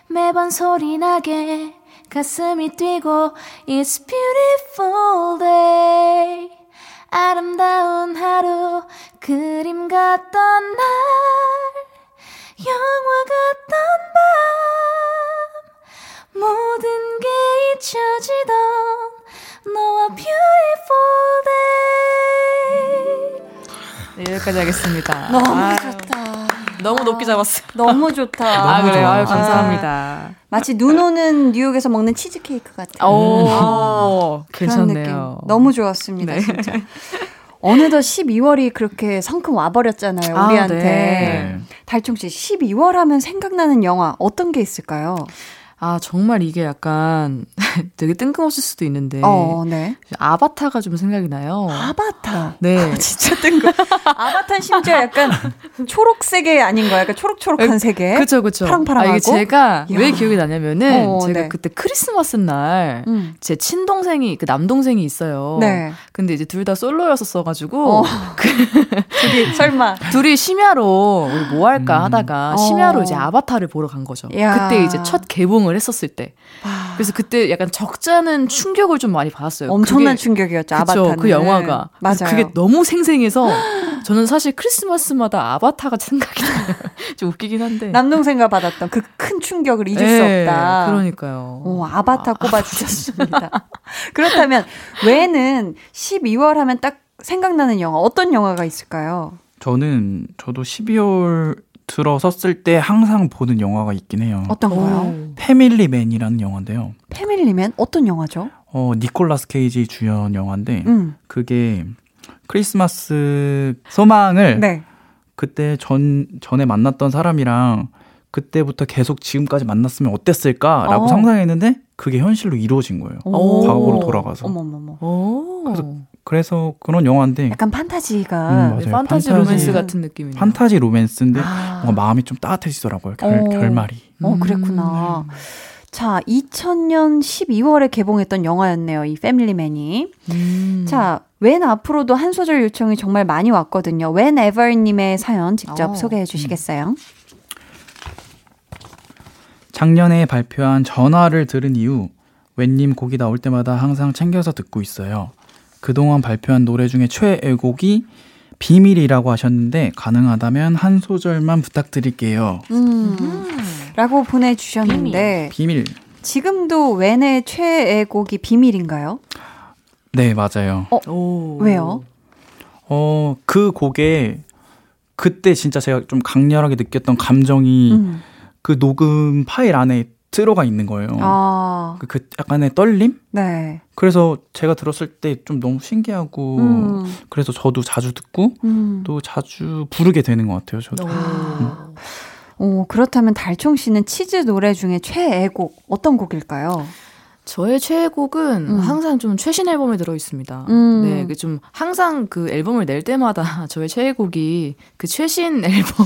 매번 소리나게 가슴이 뛰고 It's beautiful day 아름다운 하루 그림 같던 날 네, 여기까지 하겠습니다. 너무 아, 좋다. 너무 높게 잡았어요. 너무 좋다. 아, 그래요? 아유. 감사합니다. 마치 눈 오는 뉴욕에서 먹는 치즈케이크 같아요. 오, 그런 느낌. 괜찮네요. 너무 좋았습니다, 네. 진짜. 어느덧 12월이 그렇게 성큼 와버렸잖아요, 아, 우리한테. 네. 달총 씨, 12월 하면 생각나는 영화 어떤 게 있을까요? 아, 정말 이게 약간 되게 뜬금없을 수도 있는데. 어, 네. 아바타가 좀 생각이 나요. 아바타. 네. 진짜 뜬금. 아바타 심지어 약간 초록색의 아닌 거야. 약간 초록초록한 색에. 그쵸, 그쵸. 파랑파랑하고. 아, 이게 제가 이야. 왜 기억이 나냐면은 어, 제가 네. 그때 크리스마스 날 음. 제 친동생이, 그 남동생이 있어요. 네. 근데 이제 둘 다 솔로였었어가지고 어. 둘이 설마. 둘이 심야로 우리 뭐 할까 음. 하다가 어. 심야로 이제 아바타를 보러 간 거죠. 야. 그때 이제 첫 개봉을 했었을 때. 아, 그래서 그때 약간 적잖은 충격을 좀 많이 받았어요. 엄청난 그게- 충격이었죠, 그쵸, 아바타는. 그 영화가. 맞아요. 그게 너무 생생해서 저는 사실 크리스마스마다 아바타가 생각이 나요. 좀 웃기긴 한데. 남동생과 받았던 그 큰 충격을 잊을 수 네, 없다. 그러니까요. 오, 아바타 꼽아주셨습니다. 그렇다면, 왜는 12월 하면 딱 생각나는 영화, 어떤 영화가 있을까요? 저는 저도 12월 들어섰을 때 항상 보는 영화가 있긴 해요. 어떤 거요? 오. 패밀리맨이라는 영화인데요. 패밀리맨? 어떤 영화죠? 어, 니콜라스 케이지 주연 영화인데 음. 그게 크리스마스 소망을 네. 그때 전 전에 만났던 사람이랑 그때부터 계속 지금까지 만났으면 어땠을까라고 어. 상상했는데 그게 현실로 이루어진 거예요. 오. 과거로 돌아가서. 어머머머. 오. 그래서 그래서 그런 영화인데 약간 판타지가. 음, 판타지 판타지- 로맨스 같은 느낌이네요. 판타지 로맨스인데 아. 뭔가 마음이 좀 따뜻해지더라고요. 결, 어. 결말이. 어, 음. 그랬구나. 자, 2000년 12월에 개봉했던 영화였네요. 이 패밀리맨이. 음. 자, 웬 앞으로도 한 소절 요청이 정말 많이 왔거든요. whenever님의 사연 직접 어. 소개해 주시겠어요? 작년에 발표한 전화를 들은 이후 웬님 곡이 나올 때마다 항상 챙겨서 듣고 있어요. 그동안 발표한 노래 중에 최애곡이 비밀이라고 하셨는데 가능하다면 한 소절만 부탁드릴게요. 음. 라고 보내주셨는데, 비밀. 지금도 웬의 최애곡이 비밀인가요? 네, 맞아요. 오. 왜요? 어, 그 곡에 그때 진짜 제가 좀 강렬하게 느꼈던 감정이 음. 그 녹음 파일 안에 들어가 있는 거예요. 아, 그, 그 약간의 떨림? 네. 그래서 제가 들었을 때 좀 너무 신기하고 음, 그래서 저도 자주 듣고 음. 또 자주 부르게 되는 것 같아요. 저도. 오. 오, 그렇다면 달총 씨는 치즈 노래 중에 최애곡 어떤 곡일까요? 저의 최애곡은 음. 항상 좀 최신 앨범에 들어 있습니다. 음. 네, 그 좀 항상 그 앨범을 낼 때마다 저의 최애곡이 그 최신 앨범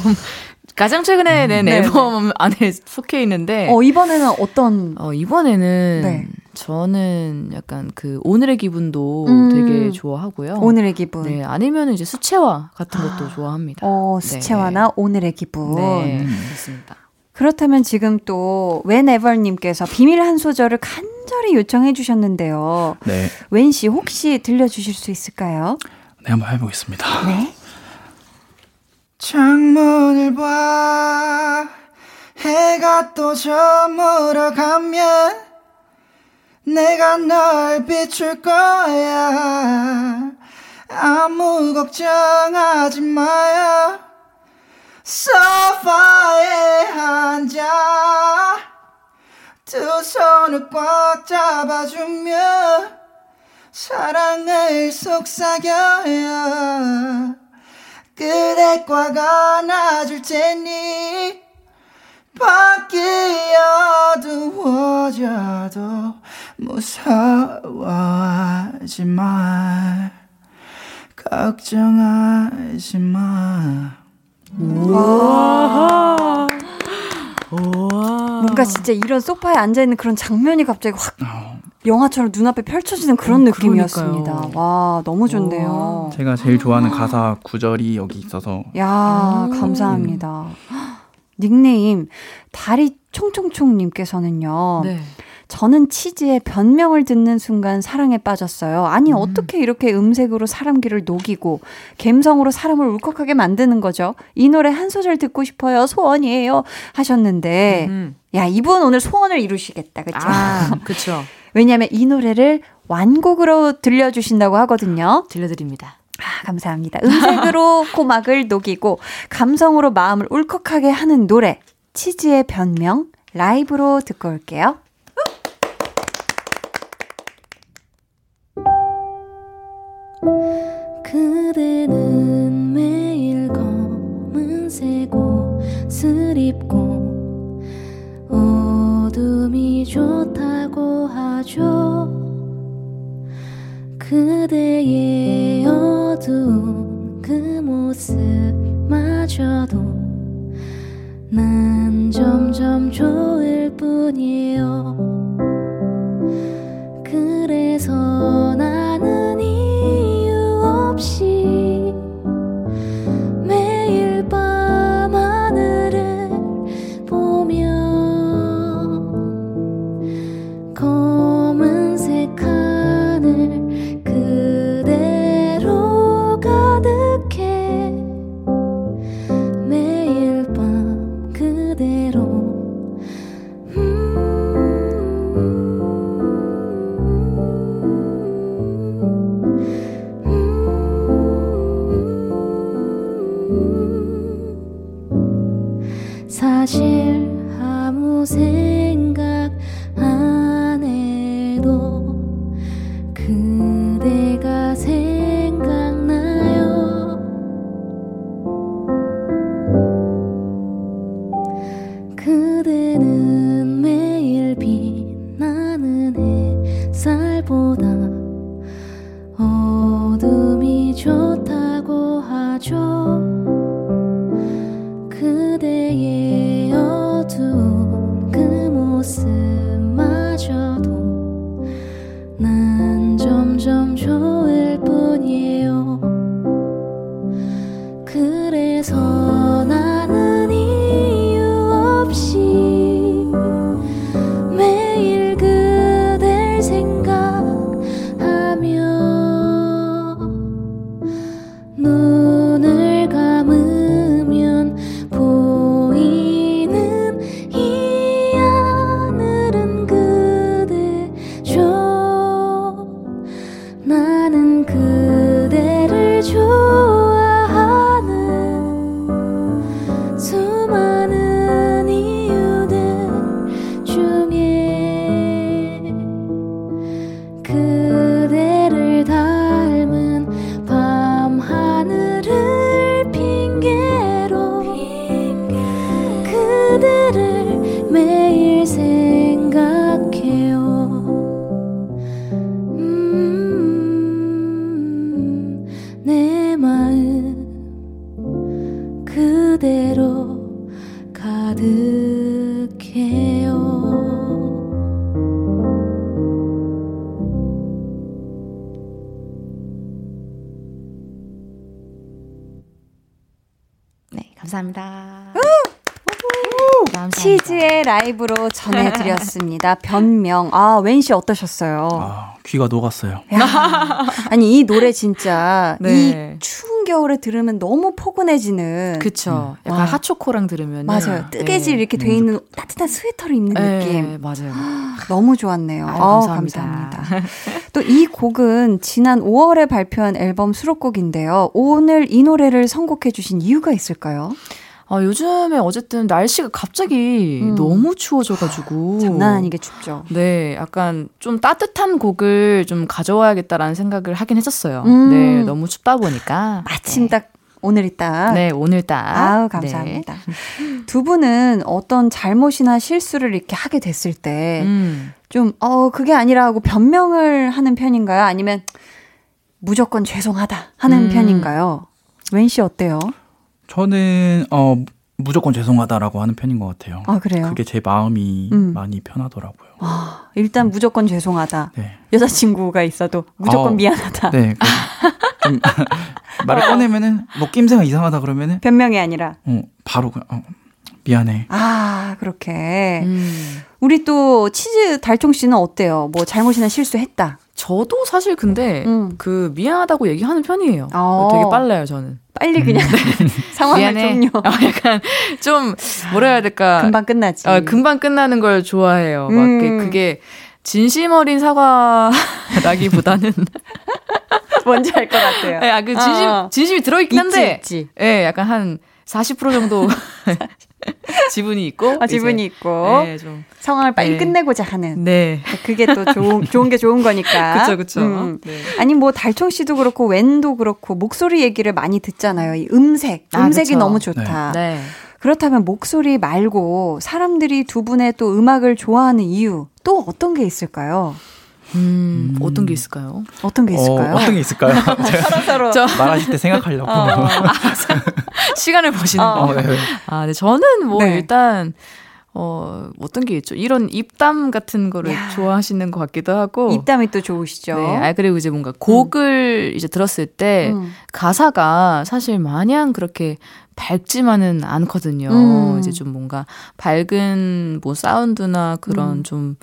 가장 최근에 낸 네네. 앨범 안에 속해 있는데 어, 이번에는 어떤, 어, 이번에는 네. 저는 약간 그 오늘의 기분도 음. 되게 좋아하고요. 오늘의 기분? 네, 아니면 이제 수채화 같은 것도 좋아합니다. 어, 네. 수채화나 오늘의 기분. 네, 음. 그렇습니다. 그렇다면 지금 또 whenever님께서 비밀 한 소절을 간절히 요청해 주셨는데요. 네. 웬씨 혹시 들려주실 수 있을까요? 네, 한번 해보겠습니다. 네. 창문을 봐. 해가 또 저물어 가면 내가 널 비출 거야. 아무 걱정하지 마요. 소파에 앉아. 두 손을 꽉 잡아주며 사랑을 속삭여요 그대 꽉 안아줄 테니 밖이 어두워져도 무서워하지 마 걱정하지 마. 와. 뭔가 진짜 이런 소파에 앉아 있는 그런 장면이 갑자기 확 어, 영화처럼 눈앞에 펼쳐지는 그런 어, 느낌이었습니다. 그러니까요. 와, 너무 좋네요. 제가 제일 좋아하는 가사 구절이 여기 있어서 야, 감사합니다. 닉네임 다리 총총총님께서는요. 네. 저는 치즈의 변명을 듣는 순간 사랑에 빠졌어요. 아니 음. 어떻게 이렇게 음색으로 사람 귀를 녹이고 감성으로 사람을 울컥하게 만드는 거죠. 이 노래 한 소절 듣고 싶어요. 소원이에요. 하셨는데 음. 야 이분 오늘 소원을 이루시겠다. 그렇죠? 아, 그쵸. 왜냐하면 이 노래를 완곡으로 들려주신다고 하거든요. 들려드립니다. 아, 감사합니다. 음색으로 고막을 녹이고 감성으로 마음을 울컥하게 하는 노래 치즈의 변명 라이브로 듣고 올게요. 하죠 그대의 어두운 그 모습마저도 난 점점 좋을 해도 전해드렸습니다. 변명. 아, 웬씨 어떠셨어요? 아, 귀가 녹았어요. 야, 아니 이 노래 진짜 네. 이 추운 겨울에 들으면 너무 포근해지는 그쵸. 약간 와. 핫초코랑 들으면 맞아요. 뜨개질 이렇게 돼 있는 따뜻한 스웨터를 입는 느낌. 네, 맞아요. 너무 좋았네요. 아유, 어, 감사합니다. 또 이 곡은 지난 5월에 발표한 앨범 수록곡인데요. 오늘 이 노래를 선곡해 주신 이유가 있을까요? 아, 요즘에 어쨌든 날씨가 갑자기 음. 너무 추워져가지고. 장난 아니게 춥죠. 네, 약간 좀 따뜻한 곡을 좀 가져와야겠다라는 생각을 하긴 했었어요. 음. 네, 너무 춥다 보니까. 마침 딱 오늘이 딱. 네, 오늘 딱. 아우, 감사합니다. 두 분은 어떤 잘못이나 실수를 이렇게 하게 됐을 네. 때, 음. 좀, 어, 그게 아니라 하고 변명을 하는 편인가요? 아니면 무조건 죄송하다 하는 음. 편인가요? 웬씨 어때요? 저는 어 무조건 죄송하다라고 하는 편인 것 같아요. 아, 그래요? 그게 제 마음이 음. 많이 편하더라고요. 아, 일단 무조건 죄송하다. 네. 여자친구가 있어도 무조건 어, 미안하다. 네. 그- 좀 말을 어. 꺼내면은 뭐 낌새가 이상하다 그러면은 변명이 아니라. 어 바로 그냥 어, 미안해. 아, 그렇게. 음. 우리 또 치즈 달총 씨는 어때요? 뭐 잘못이나 실수했다. 저도 사실 근데 음. 그 미안하다고 얘기하는 편이에요. 어. 되게 빨라요, 저는. 빨리 그냥 상황을 미안해. 종료. 어, 약간 좀 뭐라 해야 될까? 금방 끝나지. 어, 금방 끝나는 걸 좋아해요. 막 음. 그게, 그게 진심 어린 사과라기보다는 뭔지 알 것 같아요. 아, 그 진심 어. 진심이 들어 있긴 한데 있지, 있지. 예, 약간 한 40% 정도 지분이 있고 아, 지분이 있고 예, 좀 상황을 빨리 네. 끝내고자 하는. 네. 그게 또 좋은 좋은 게 좋은 거니까. 그쵸, 그쵸. 음. 네. 아니 뭐 달총 씨도 그렇고 웬도 그렇고 목소리 얘기를 많이 듣잖아요. 이 음색, 아, 음색이 그쵸. 너무 좋다. 네. 그렇다면 목소리 말고 사람들이 두 분의 또 음악을 좋아하는 이유 또 어떤 게 있을까요? 음, 어떤 게 있을까요? 어떤 게 있을까요? 어, 어떤 게 있을까요? 서로 저 말하실 때 생각하려고. 어. 시간을 보시는 어. 거. 어, 네. 아, 네. 저는 뭐 네. 일단 어, 어떤 게 있죠? 이런 입담 같은 거를 야. 좋아하시는 것 같기도 하고. 입담이 또 좋으시죠. 네. 아, 그리고 이제 뭔가 곡을 이제 들었을 때 음. 가사가 사실 마냥 그렇게 밝지만은 않거든요. 음. 이제 좀 뭔가 밝은 뭐 사운드나 그런 음. 좀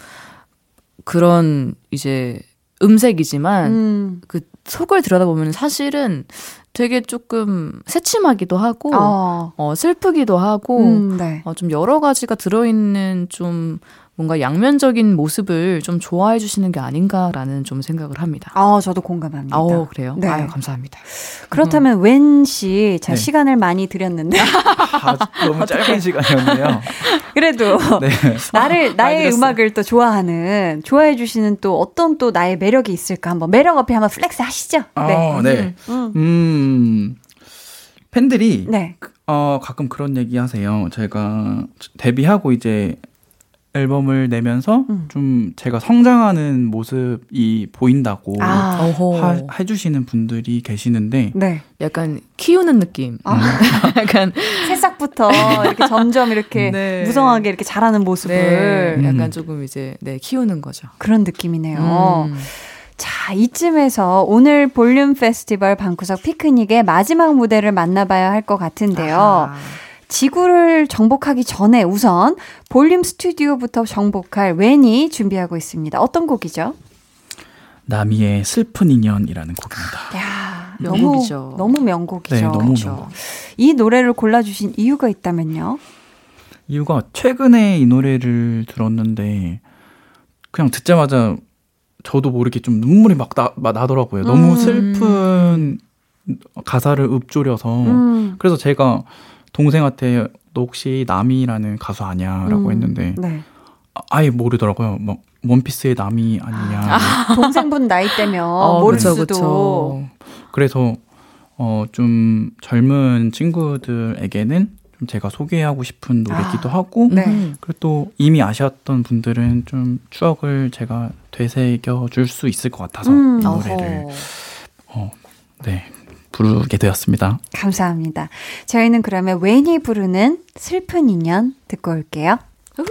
그런 이제 음색이지만 음. 그 속을 들여다보면 사실은 되게 조금 새침하기도 하고 어. 어, 슬프기도 하고 음, 네. 어, 좀 여러 가지가 들어있는 좀 뭔가 양면적인 모습을 좀 좋아해 주시는 게 아닌가라는 좀 생각을 합니다. 아, 저도 공감합니다. 아우 그래요? 네. 아유 감사합니다. 그렇다면 웬 씨, 자 네. 시간을 많이 드렸는데 아, 너무 짧은 시간이었네요. 그래도 네. 나를 나의 들었어요. 음악을 또 좋아하는 좋아해 주시는 또 어떤 또 나의 매력이 있을까 한번 매력 어필 한번 flex 하시죠. 어, 네. 음. 음. 팬들이 네. 어, 가끔 그런 얘기 하세요. 제가 데뷔하고 이제 앨범을 내면서 음. 좀 제가 성장하는 모습이 보인다고 아. 하, 해주시는 분들이 계시는데 네. 약간 키우는 느낌. 아. 약간 새싹부터 이렇게 점점 이렇게 네. 무성하게 이렇게 자라는 모습을 네, 음. 약간 조금 이제 네 키우는 거죠. 그런 느낌이네요. 음. 자, 이쯤에서 오늘 볼륨 페스티벌 방구석 피크닉의 마지막 무대를 만나봐야 할 것 같은데요. 아. 지구를 정복하기 전에 우선 볼륨 스튜디오부터 정복할 웬이 준비하고 있습니다. 어떤 곡이죠? 나미의 슬픈 인연이라는 곡입니다. 야, 명곡이죠. 너무, 너무 명곡이죠. 네, 너무 그렇죠. 명곡. 이 노래를 골라주신 이유가 있다면요? 이유가 최근에 이 노래를 들었는데 그냥 듣자마자 저도 모르게 좀 눈물이 막, 나, 막 나더라고요. 너무 음. 슬픈 가사를 읊조려서 음. 그래서 제가 동생한테 너 혹시 남이라는 가수 아냐라고 음. 했는데 네. 아- 아예 모르더라고요. 막 원피스의 남이 아니냐. 동생분 나이 때면 어, 모를 그쵸, 수도. 그쵸. 그래서 어 좀 젊은 친구들에게는 좀 제가 소개하고 싶은 노래기도 하고 네. 음. 그리고 또 이미 아셨던 분들은 좀 추억을 제가 되새겨 줄 수 있을 것 같아서 음. 이 노래를 어허. 네 부르게 되었습니다. 감사합니다. 저희는 그러면 웬이 부르는 슬픈 인연 듣고 올게요. 널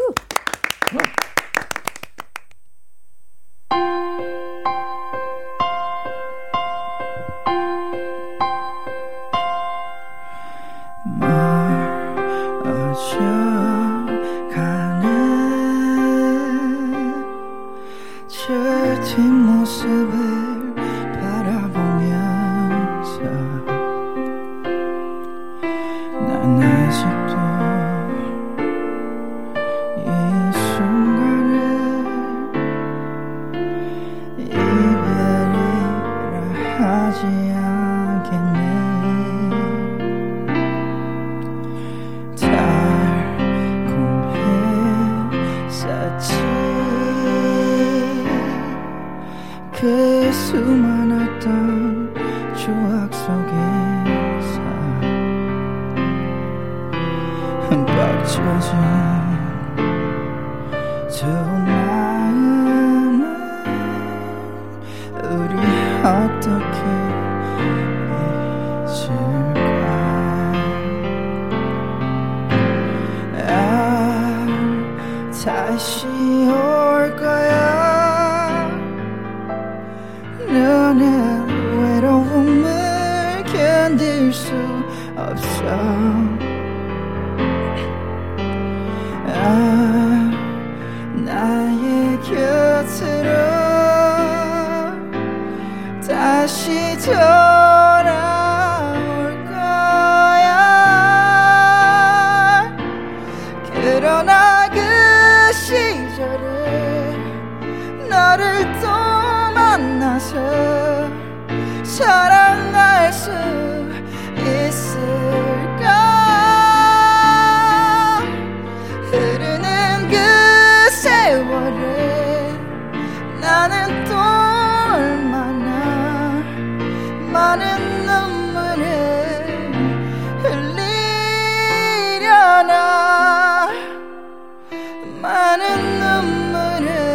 많은 눈물을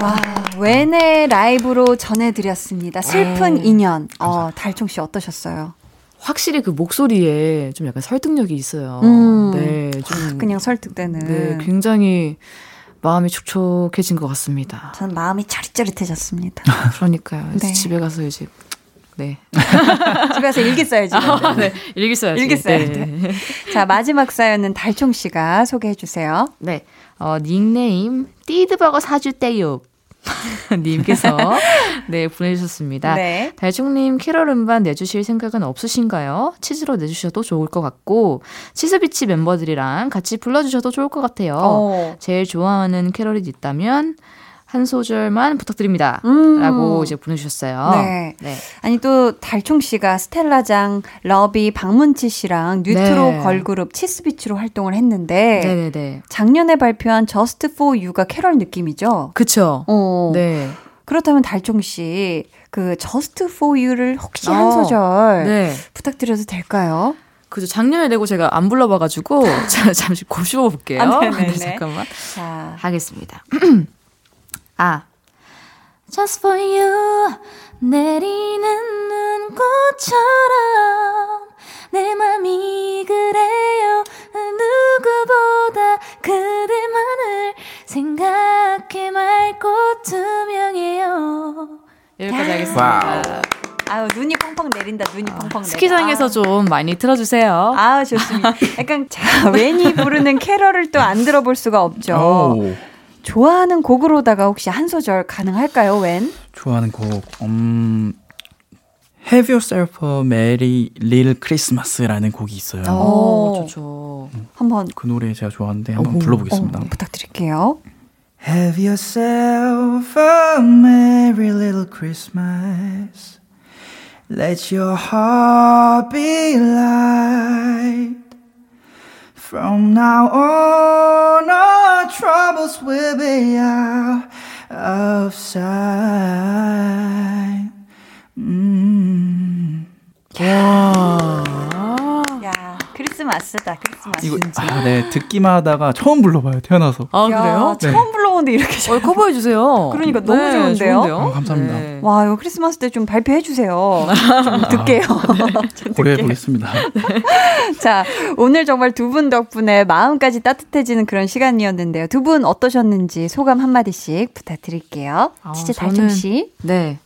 와, 웬의 라이브로 전해드렸습니다. 슬픈 인연. 어, 달총 씨 어떠셨어요? 확실히 그 목소리에 좀 약간 설득력이 있어요. 음. 네, 좀 그냥 설득되는. 네, 굉장히 마음이 촉촉해진 것 같습니다. 전 마음이 짜릿짜릿해졌습니다. 그러니까요. 이제 네. 집에 가서 이제 네. 집에서 일기 써야지. 네, 일기 써야지. 일기 써야 네. 돼. 자, 마지막 사연은 달총 씨가 소개해 주세요. 네. 어, 닉네임 띠드버거 사주대요. 님께서 네 보내주셨습니다. 네. 달중님 캐럴 음반 내주실 생각은 없으신가요? 치즈로 내주셔도 좋을 것 같고 치스비치 멤버들이랑 같이 불러주셔도 좋을 것 같아요. 어. 제일 좋아하는 캐럴이 있다면 한 소절만 부탁드립니다. 음. 라고 이제 보내주셨어요. 네. 네. 아니 또 달총 씨가 스텔라장, 러비, 박문치 씨랑 뉴트로 네. 걸그룹 치스비치로 활동을 했는데 네네네. 작년에 발표한 Just for You가 캐럴 느낌이죠. 그쵸. 어. 네. 그렇다면 달총 씨, 그 Just for You를 혹시 한 어. 소절 네. 부탁드려도 될까요? 그죠. 작년에 내고 제가 안 불러봐가지고 자, 잠시 고심해 볼게요. 아, 네네네. 잠깐만. 자, 하겠습니다. 아. Just for you 내리는 눈꽃처럼 내 맘이 그래요 누구보다 그대만을 생각해 맑고 투명해요 여기까지 하겠습니다. 아유 눈이 펑펑 내린다. 눈이 펑펑 내린다. 스키장에서 아. 좀 많이 틀어주세요. 아, 좋습니다. 약간 자, 웬이 부르는 캐럴을 또 안 들어볼 수가 없죠. 오, 좋아하는 곡으로다가 혹시 한 소절 가능할까요, 웬? 좋아하는 곡. 음, Have Yourself a Merry Little Christmas라는 곡이 있어요. 오. 어, 좋죠. 한번 그 노래 제가 좋아하는데 한번 불러보겠습니다. 어, 부탁드릴게요. Have yourself a merry little Christmas. Let your heart be light. From now on, our troubles will be out of sight. Mm. 야, 크리스마스다, 크리스마스. 이거 아, 네 듣기만 하다가 처음 불러봐요 태어나서. 아, 야, 그래요? 처음 불러 보는데 이렇게 잘. 어, 커버해 주세요. 그러니까 너무 좋은데요? 좋은데요? 아, 감사합니다. 네. 와, 이거 크리스마스 때 좀 발표해 주세요. 좀 듣게요. 좀 고려해. 보겠습니다. 자, 오늘 정말 두 분 덕분에 마음까지 따뜻해지는 그런 시간이었는데요. 두 분 어떠셨는지 소감 한 마디씩 부탁드릴게요. 아, 진짜 저는- 달총 씨. 네.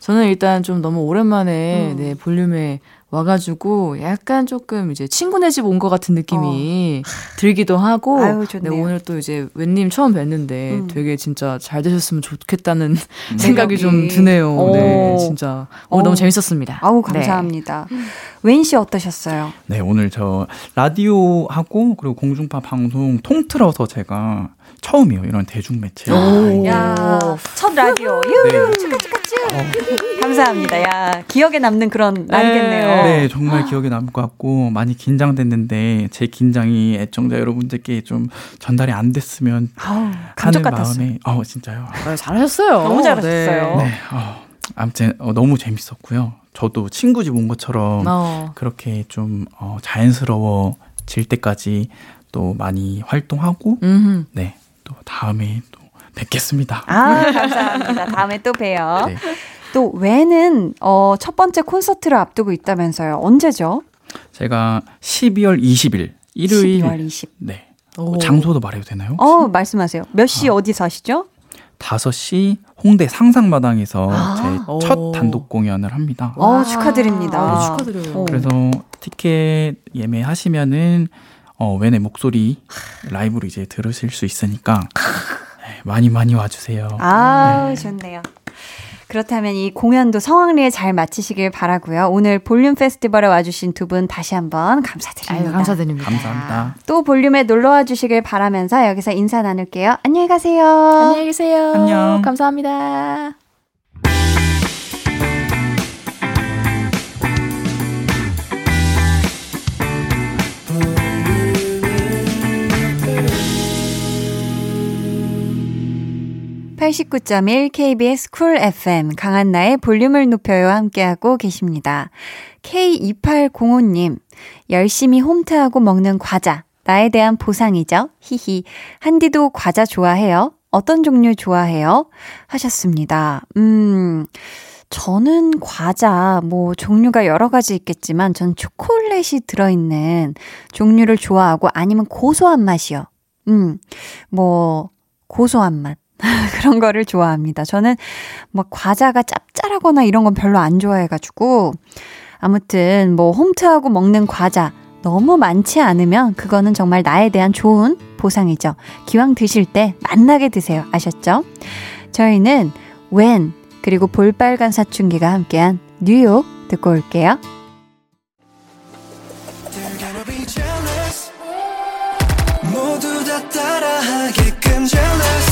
저는 일단 좀 너무 오랜만에 음. 네, 볼륨에 와가지고 약간 조금 이제 친구네 집 온 것 같은 느낌이 들기도 하고 어. 아유, 네, 좋네요. 오늘 또 이제 웬님 처음 뵀는데 음. 되게 진짜 잘 되셨으면 좋겠다는 생각이 좀. 드네요. 오. 네, 진짜 오늘 오. 너무 재밌었습니다. 아우, 네. 감사합니다. 웬씨 어떠셨어요? 네 오늘 저 라디오 하고 그리고 공중파 방송 통틀어서 제가 처음이에요. 이런 대중 매체. 오. 야, 첫 라디오. 유, 네. 축하, 축하, 축하. 감사합니다. 야, 기억에 남는 그런 날이겠네요. 네, 정말 기억에 남을 것 같고 많이 긴장됐는데 제 긴장이 애청자 여러분들께 좀 전달이 안 됐으면 아우, 감쪽 하는 같았어요. 마음에 어 진짜요. 네, 잘하셨어요. 너무 잘하셨어요. 네, 어, 아무튼 어, 너무 재밌었고요. 저도 친구 집 온 것처럼 어. 그렇게 좀 어, 자연스러워질 때까지 또 많이 활동하고 음. 네, 또 다음에 또 뵙겠습니다. 아, 감사합니다. 다음에 또 봬요. 네. 또 외는 어, 첫 번째 콘서트를 앞두고 있다면서요. 언제죠? 제가 12월 20일 일요일 12월 20일. 네. 오. 장소도 말해도 되나요? 어, 말씀하세요. 몇시 아. 어디서 하시죠? 5시 홍대 상상마당에서 아. 제첫 오. 단독 공연을 합니다. 어, 와. 축하드립니다. 아, 축하드려요. 어. 그래서 티켓 예매하시면은 어, 웬의 목소리 라이브로 이제 들으실 수 있으니까 네, 많이 많이 와주세요. 아, 좋네요. 그렇다면 이 공연도 성황리에 잘 마치시길 바라고요. 오늘 볼륨 페스티벌에 와주신 두 분 다시 한번 감사드립니다. 아유, 감사드립니다. 감사합니다. 또 볼륨에 놀러와 주시길 바라면서 여기서 인사 나눌게요. 안녕히 가세요. 안녕히 계세요. 안녕. 감사합니다. 89.1 KBS 쿨 FM 강한나의 볼륨을 높여요 함께하고 계십니다. K2805님 열심히 홈트하고 먹는 과자 나에 대한 보상이죠. 히히 한디도 과자 좋아해요? 어떤 종류 좋아해요? 하셨습니다. 음 저는 과자 뭐 종류가 여러 가지 있겠지만 전 초콜릿이 들어있는 종류를 좋아하고 아니면 고소한 맛이요. 음, 뭐 고소한 맛. 그런 거를 좋아합니다. 저는 뭐 과자가 짭짤하거나 이런 건 별로 안 좋아해가지고 아무튼 뭐 홈트하고 먹는 과자 너무 많지 않으면 그거는 정말 나에 대한 좋은 보상이죠. 기왕 드실 때 만나게 드세요. 아셨죠? 저희는 웬 그리고 볼빨간 사춘기가 함께한 뉴욕 듣고 올게요. 모두 다 따라하게끔 jealous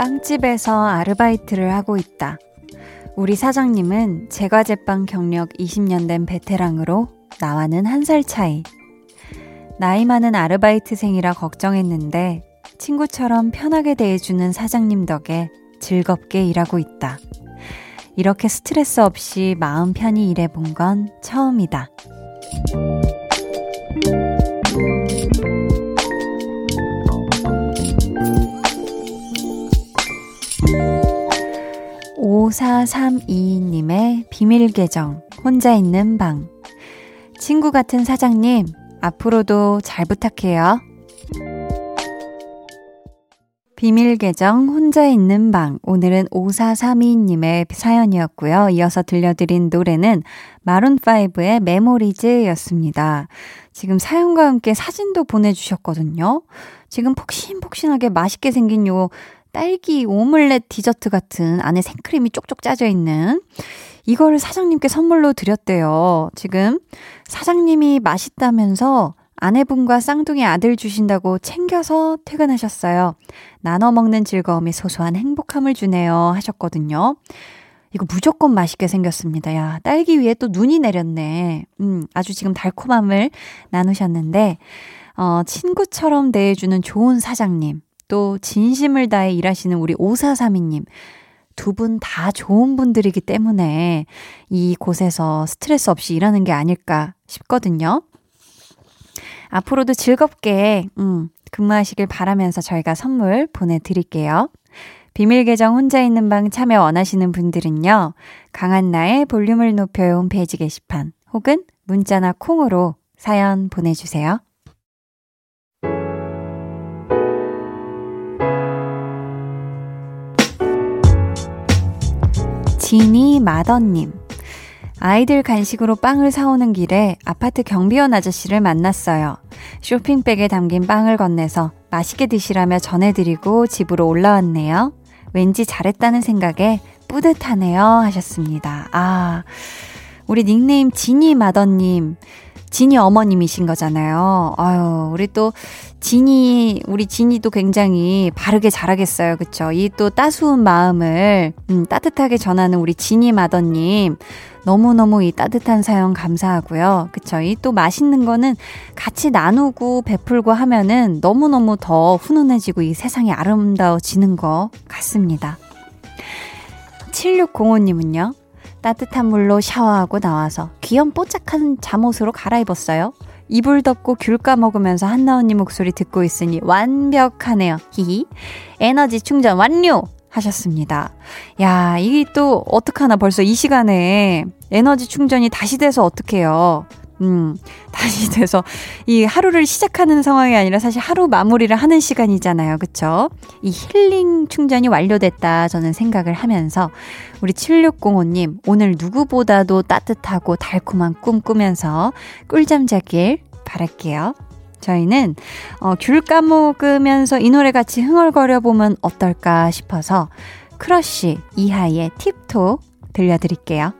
빵집에서 아르바이트를 하고 있다. 우리 사장님은 제과제빵 경력 20년 된 베테랑으로 나와는 한 살 차이. 나이 많은 아르바이트생이라 걱정했는데 친구처럼 편하게 대해주는 사장님 덕에 즐겁게 일하고 있다. 이렇게 스트레스 없이 마음 편히 일해본 건 처음이다. (5432님의) 비밀 계정 혼자 있는 방 친구 같은 사장님 앞으로도 잘 부탁해요. 비밀 계정 혼자 있는 방 오늘은 5432님의 사연이었고요. 이어서 들려드린 노래는 마룬5의 Memories 였습니다. 지금 사연과 함께 사진도 보내주셨거든요. 지금 폭신폭신하게 맛있게 생긴 요 딸기 오믈렛 디저트 같은 안에 생크림이 쪽쪽 짜져 있는 이거를 사장님께 선물로 드렸대요. 지금 사장님이 맛있다면서 아내분과 쌍둥이 아들 주신다고 챙겨서 퇴근하셨어요. 나눠 먹는 즐거움이 소소한 행복함을 주네요. 하셨거든요. 이거 무조건 맛있게 생겼습니다. 야, 딸기 위에 또 눈이 내렸네. 음, 아주 지금 달콤함을 나누셨는데, 어, 친구처럼 대해주는 좋은 사장님, 또 진심을 다해 일하시는 우리 5432님, 두 분 다 좋은 분들이기 때문에 이 곳에서 스트레스 없이 일하는 게 아닐까 싶거든요. 앞으로도 즐겁게, 음, 근무하시길 바라면서 저희가 선물 보내드릴게요. 비밀 계정 혼자 있는 방 참여 원하시는 분들은요. 강한나의 볼륨을 높여요 홈페이지 게시판 혹은 문자나 콩으로 사연 보내주세요. 지니 마더님. 아이들 간식으로 빵을 사오는 길에 아파트 경비원 아저씨를 만났어요. 쇼핑백에 담긴 빵을 건네서 맛있게 드시라며 전해드리고 집으로 올라왔네요. 왠지 잘했다는 생각에 뿌듯하네요. 하셨습니다. 아, 우리 닉네임 지니 마더님. 지니 어머님이신 거잖아요. 아유, 우리 또 지니, 우리 지니도 굉장히 바르게 잘하겠어요. 그쵸? 이 또 따스운 마음을, 음, 따뜻하게 전하는 우리 지니 마더님. 너무너무 이 따뜻한 사연 감사하고요. 그쵸? 이 또 맛있는 거는 같이 나누고 베풀고 하면은 너무너무 더 훈훈해지고 이 세상이 아름다워지는 것 같습니다. 7605님은요? 따뜻한 물로 샤워하고 나와서 귀염 뽀짝한 잠옷으로 갈아입었어요. 이불 덮고 귤 까먹으면서 한나 언니 목소리 듣고 있으니 완벽하네요. 히히. 에너지 충전 완료! 하셨습니다. 야, 이게 또 어떡하나 벌써 이 시간에 에너지 충전이 다시 돼서 어떡해요. 음, 다시 돼서 이 하루를 시작하는 상황이 아니라 사실 하루 마무리를 하는 시간이잖아요. 그쵸? 이 힐링 충전이 완료됐다 저는 생각을 하면서 우리 7605님 오늘 누구보다도 따뜻하고 달콤한 꿈 꾸면서 꿀잠 자길 바랄게요. 저희는 어, 귤 까먹으면서 이 노래 같이 흥얼거려 보면 어떨까 싶어서 크러쉬 이하이의 Tip Toe 들려드릴게요.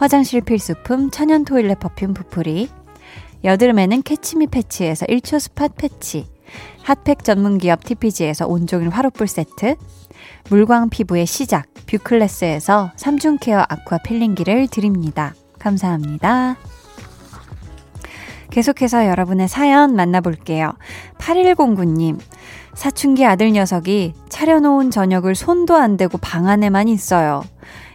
화장실 필수품 천연 toilet perfume 부풀이 여드름에는 캐치미 패치에서 1초 spot 패치 핫팩 전문기업 TPG에서 온종일 화롯불 세트 물광 피부의 시작 뷰클래스에서 3중 케어 아쿠아 필링기를 드립니다. 감사합니다. 계속해서 여러분의 사연 만나볼게요. 8109님, 사춘기 아들 녀석이 차려놓은 저녁을 손도 안 대고 방 안에만 있어요.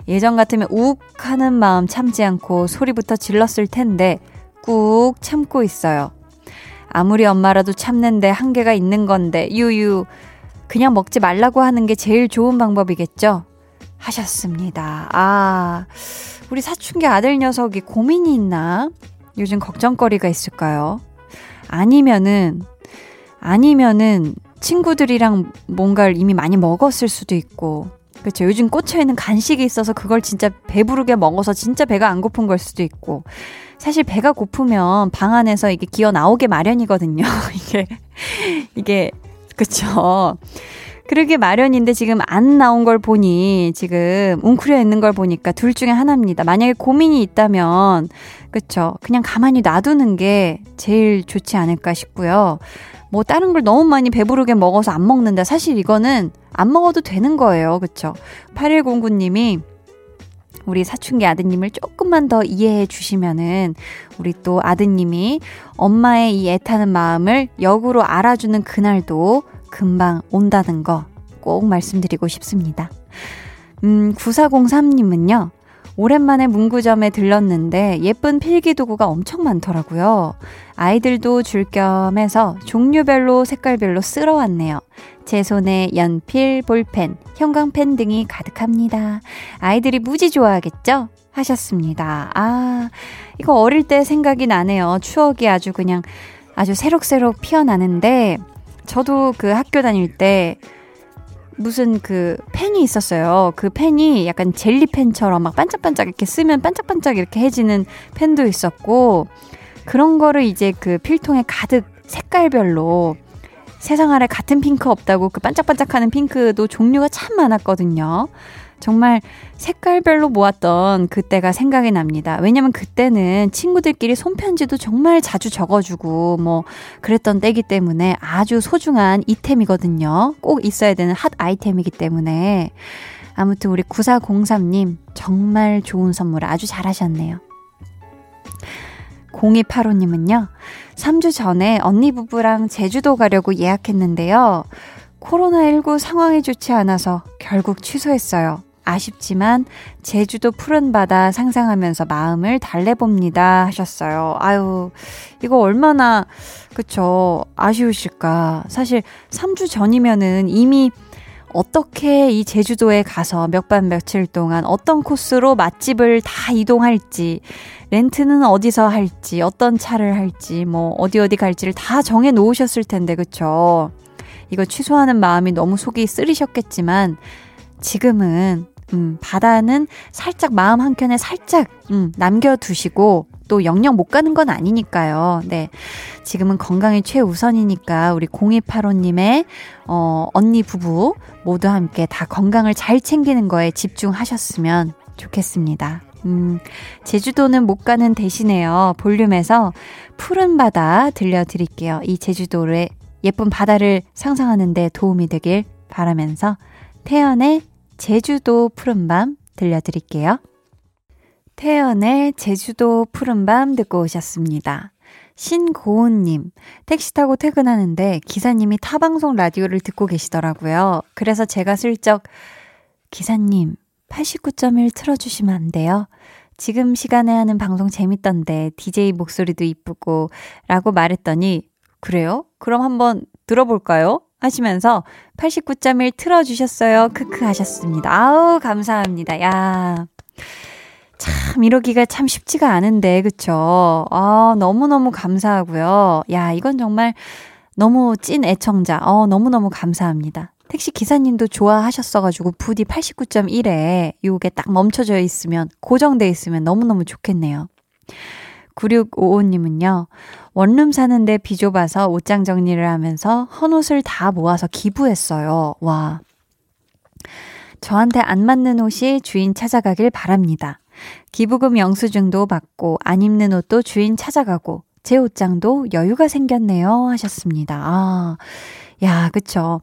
예전 같으면 욱 하는 마음 참지 않고 소리부터 질렀을 텐데 꾹 참고 있어요. 아무리 엄마라도 참는데 한계가 있는 건데 유유 그냥 먹지 말라고 하는 게 제일 좋은 방법이겠죠? 하셨습니다. 아, 우리 사춘기 아들 녀석이 고민이 있나? 요즘 걱정거리가 있을까요? 아니면은, 아니면은 친구들이랑 뭔가를 이미 많이 먹었을 수도 있고, 그렇죠. 요즘 꽂혀있는 간식이 있어서 그걸 진짜 배부르게 먹어서 진짜 배가 안 고픈 걸 수도 있고. 사실 배가 고프면 방 안에서 이게 기어 나오게 마련이거든요. 이게, 이게, 그쵸. 그러게 마련인데 지금 안 나온 걸 보니 지금 웅크려 있는 걸 보니까 둘 중에 하나입니다. 만약에 고민이 있다면, 그쵸. 그냥 가만히 놔두는 게 제일 좋지 않을까 싶고요. 뭐 다른 걸 너무 많이 배부르게 먹어서 안 먹는다. 사실 이거는 안 먹어도 되는 거예요. 그쵸? 8109님이 우리 사춘기 아드님을 조금만 더 이해해 주시면은 우리 또 아드님이 엄마의 이 애타는 마음을 역으로 알아주는 그날도 금방 온다는 거 꼭 말씀드리고 싶습니다. 음, 9403님은요. 오랜만에 문구점에 들렀는데 예쁜 필기 도구가 엄청 많더라고요. 아이들도 줄 겸 해서 종류별로 색깔별로 쓸어 왔네요. 제 손에 연필, 볼펜, 형광펜 등이 가득합니다. 아이들이 무지 좋아하겠죠? 하셨습니다. 아, 이거 어릴 때 생각이 나네요. 추억이 아주 그냥 아주 새록새록 피어나는데, 저도 그 학교 다닐 때 무슨 그 펜이 있었어요. 그 펜이 약간 젤리 펜처럼 막 반짝반짝 이렇게 쓰면 반짝반짝 이렇게 해지는 펜도 있었고, 그런 거를 이제 그 필통에 가득 색깔별로 세상 아래 같은 핑크 없다고 그 반짝반짝하는 핑크도 종류가 참 많았거든요. 정말 색깔별로 모았던 그때가 생각이 납니다. 왜냐면 그때는 친구들끼리 손편지도 정말 자주 적어주고 뭐 그랬던 때이기 때문에 아주 소중한 이템이거든요. 꼭 있어야 되는 핫 아이템이기 때문에. 아무튼 우리 9403님 정말 좋은 선물 아주 잘하셨네요. 0285님은요, 3주 전에 언니 부부랑 제주도 가려고 예약했는데요. 코로나19 상황이 좋지 않아서 결국 취소했어요. 아쉽지만 제주도 푸른 바다 상상하면서 마음을 달래봅니다 하셨어요. 아유, 이거 얼마나, 그쵸, 아쉬우실까. 사실 3주 전이면은 이미 어떻게 이 제주도에 가서 몇 밤 며칠 동안 어떤 코스로 맛집을 다 이동할지, 렌트는 어디서 할지, 어떤 차를 할지, 뭐 어디 어디 갈지를 다 정해 놓으셨을 텐데, 그쵸? 이거 취소하는 마음이 너무 속이 쓰리셨겠지만, 지금은 음, 바다는 살짝 마음 한켠에 살짝 음, 남겨두시고 또 영영 못 가는 건 아니니까요. 네. 지금은 건강이 최우선이니까 우리 0285님의 어, 언니 부부 모두 함께 다 건강을 잘 챙기는 거에 집중하셨으면 좋겠습니다. 음, 제주도는 못 가는 대신에요. 볼륨에서 푸른 바다 들려드릴게요. 이 제주도의 예쁜 바다를 상상하는데 도움이 되길 바라면서 태연의 제주도 푸른밤 들려드릴게요. 태연의 제주도 푸른밤 듣고 오셨습니다. 신고은님, 택시 타고 퇴근하는데 기사님이 타방송 라디오를 듣고 계시더라고요. 그래서 제가 슬쩍, 기사님, 89.1 틀어주시면 안 돼요? 지금 시간에 하는 방송 재밌던데, DJ 목소리도 이쁘고, 라고 말했더니, 그래요? 그럼 한번 들어볼까요? 하시면서 89.1 틀어주셨어요. 크크 하셨습니다. 아우, 감사합니다. 야. 참, 이러기가 참 쉽지가 않은데, 그쵸? 아, 너무너무 감사하고요. 야, 이건 정말 너무 찐 애청자. 어, 너무너무 감사합니다. 택시 기사님도 좋아하셨어가지고 부디 89.1에 요게 딱 멈춰져 있으면, 고정돼 있으면 너무너무 좋겠네요. 9655님은요, 원룸 사는데 비좁아서 옷장 정리를 하면서 헌 옷을 다 모아서 기부했어요. 와. 저한테 안 맞는 옷이 주인 찾아가길 바랍니다. 기부금 영수증도 받고 안 입는 옷도 주인 찾아가고 제 옷장도 여유가 생겼네요 하셨습니다. 아. 야, 그쵸.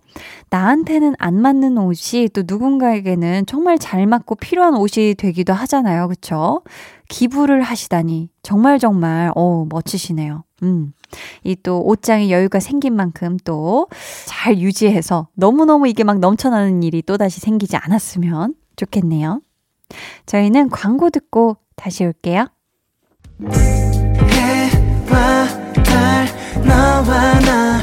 나한테는 안 맞는 옷이 또 누군가에게는 정말 잘 맞고 필요한 옷이 되기도 하잖아요. 그쵸? 기부를 하시다니. 정말 정말, 어 멋지시네요. 음. 이 또 옷장에 여유가 생긴 만큼 또 잘 유지해서 너무너무 이게 막 넘쳐나는 일이 또다시 생기지 않았으면 좋겠네요. 저희는 광고 듣고 다시 올게요. 해와 달, 너와 나,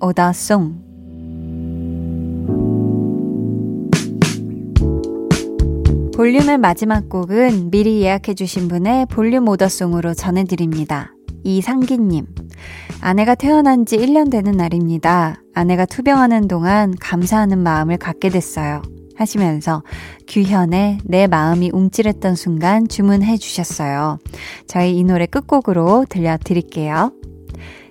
오더송. 볼륨의 마지막 곡은 미리 예약해주신 분의 볼륨 오더송으로 전해드립니다. 이상기님. 아내가 태어난 지 1년 되는 날입니다. 아내가 투병하는 동안 감사하는 마음을 갖게 됐어요. 하시면서 규현의 내 마음이 움찔했던 순간 주문해 주셨어요. 저희 이 노래 끝곡으로 들려드릴게요.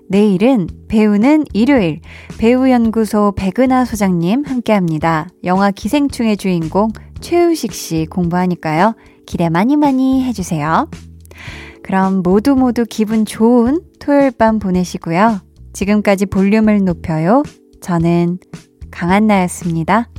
내일은 배우는 일요일 배우연구소 백은하 소장님 함께 합니다. 영화 기생충의 주인공 최우식 씨 공부하니까요. 기대 많이 많이 해주세요. 그럼 모두 모두 기분 좋은 토요일 밤 보내시고요. 지금까지 볼륨을 높여요. 저는 강한나였습니다.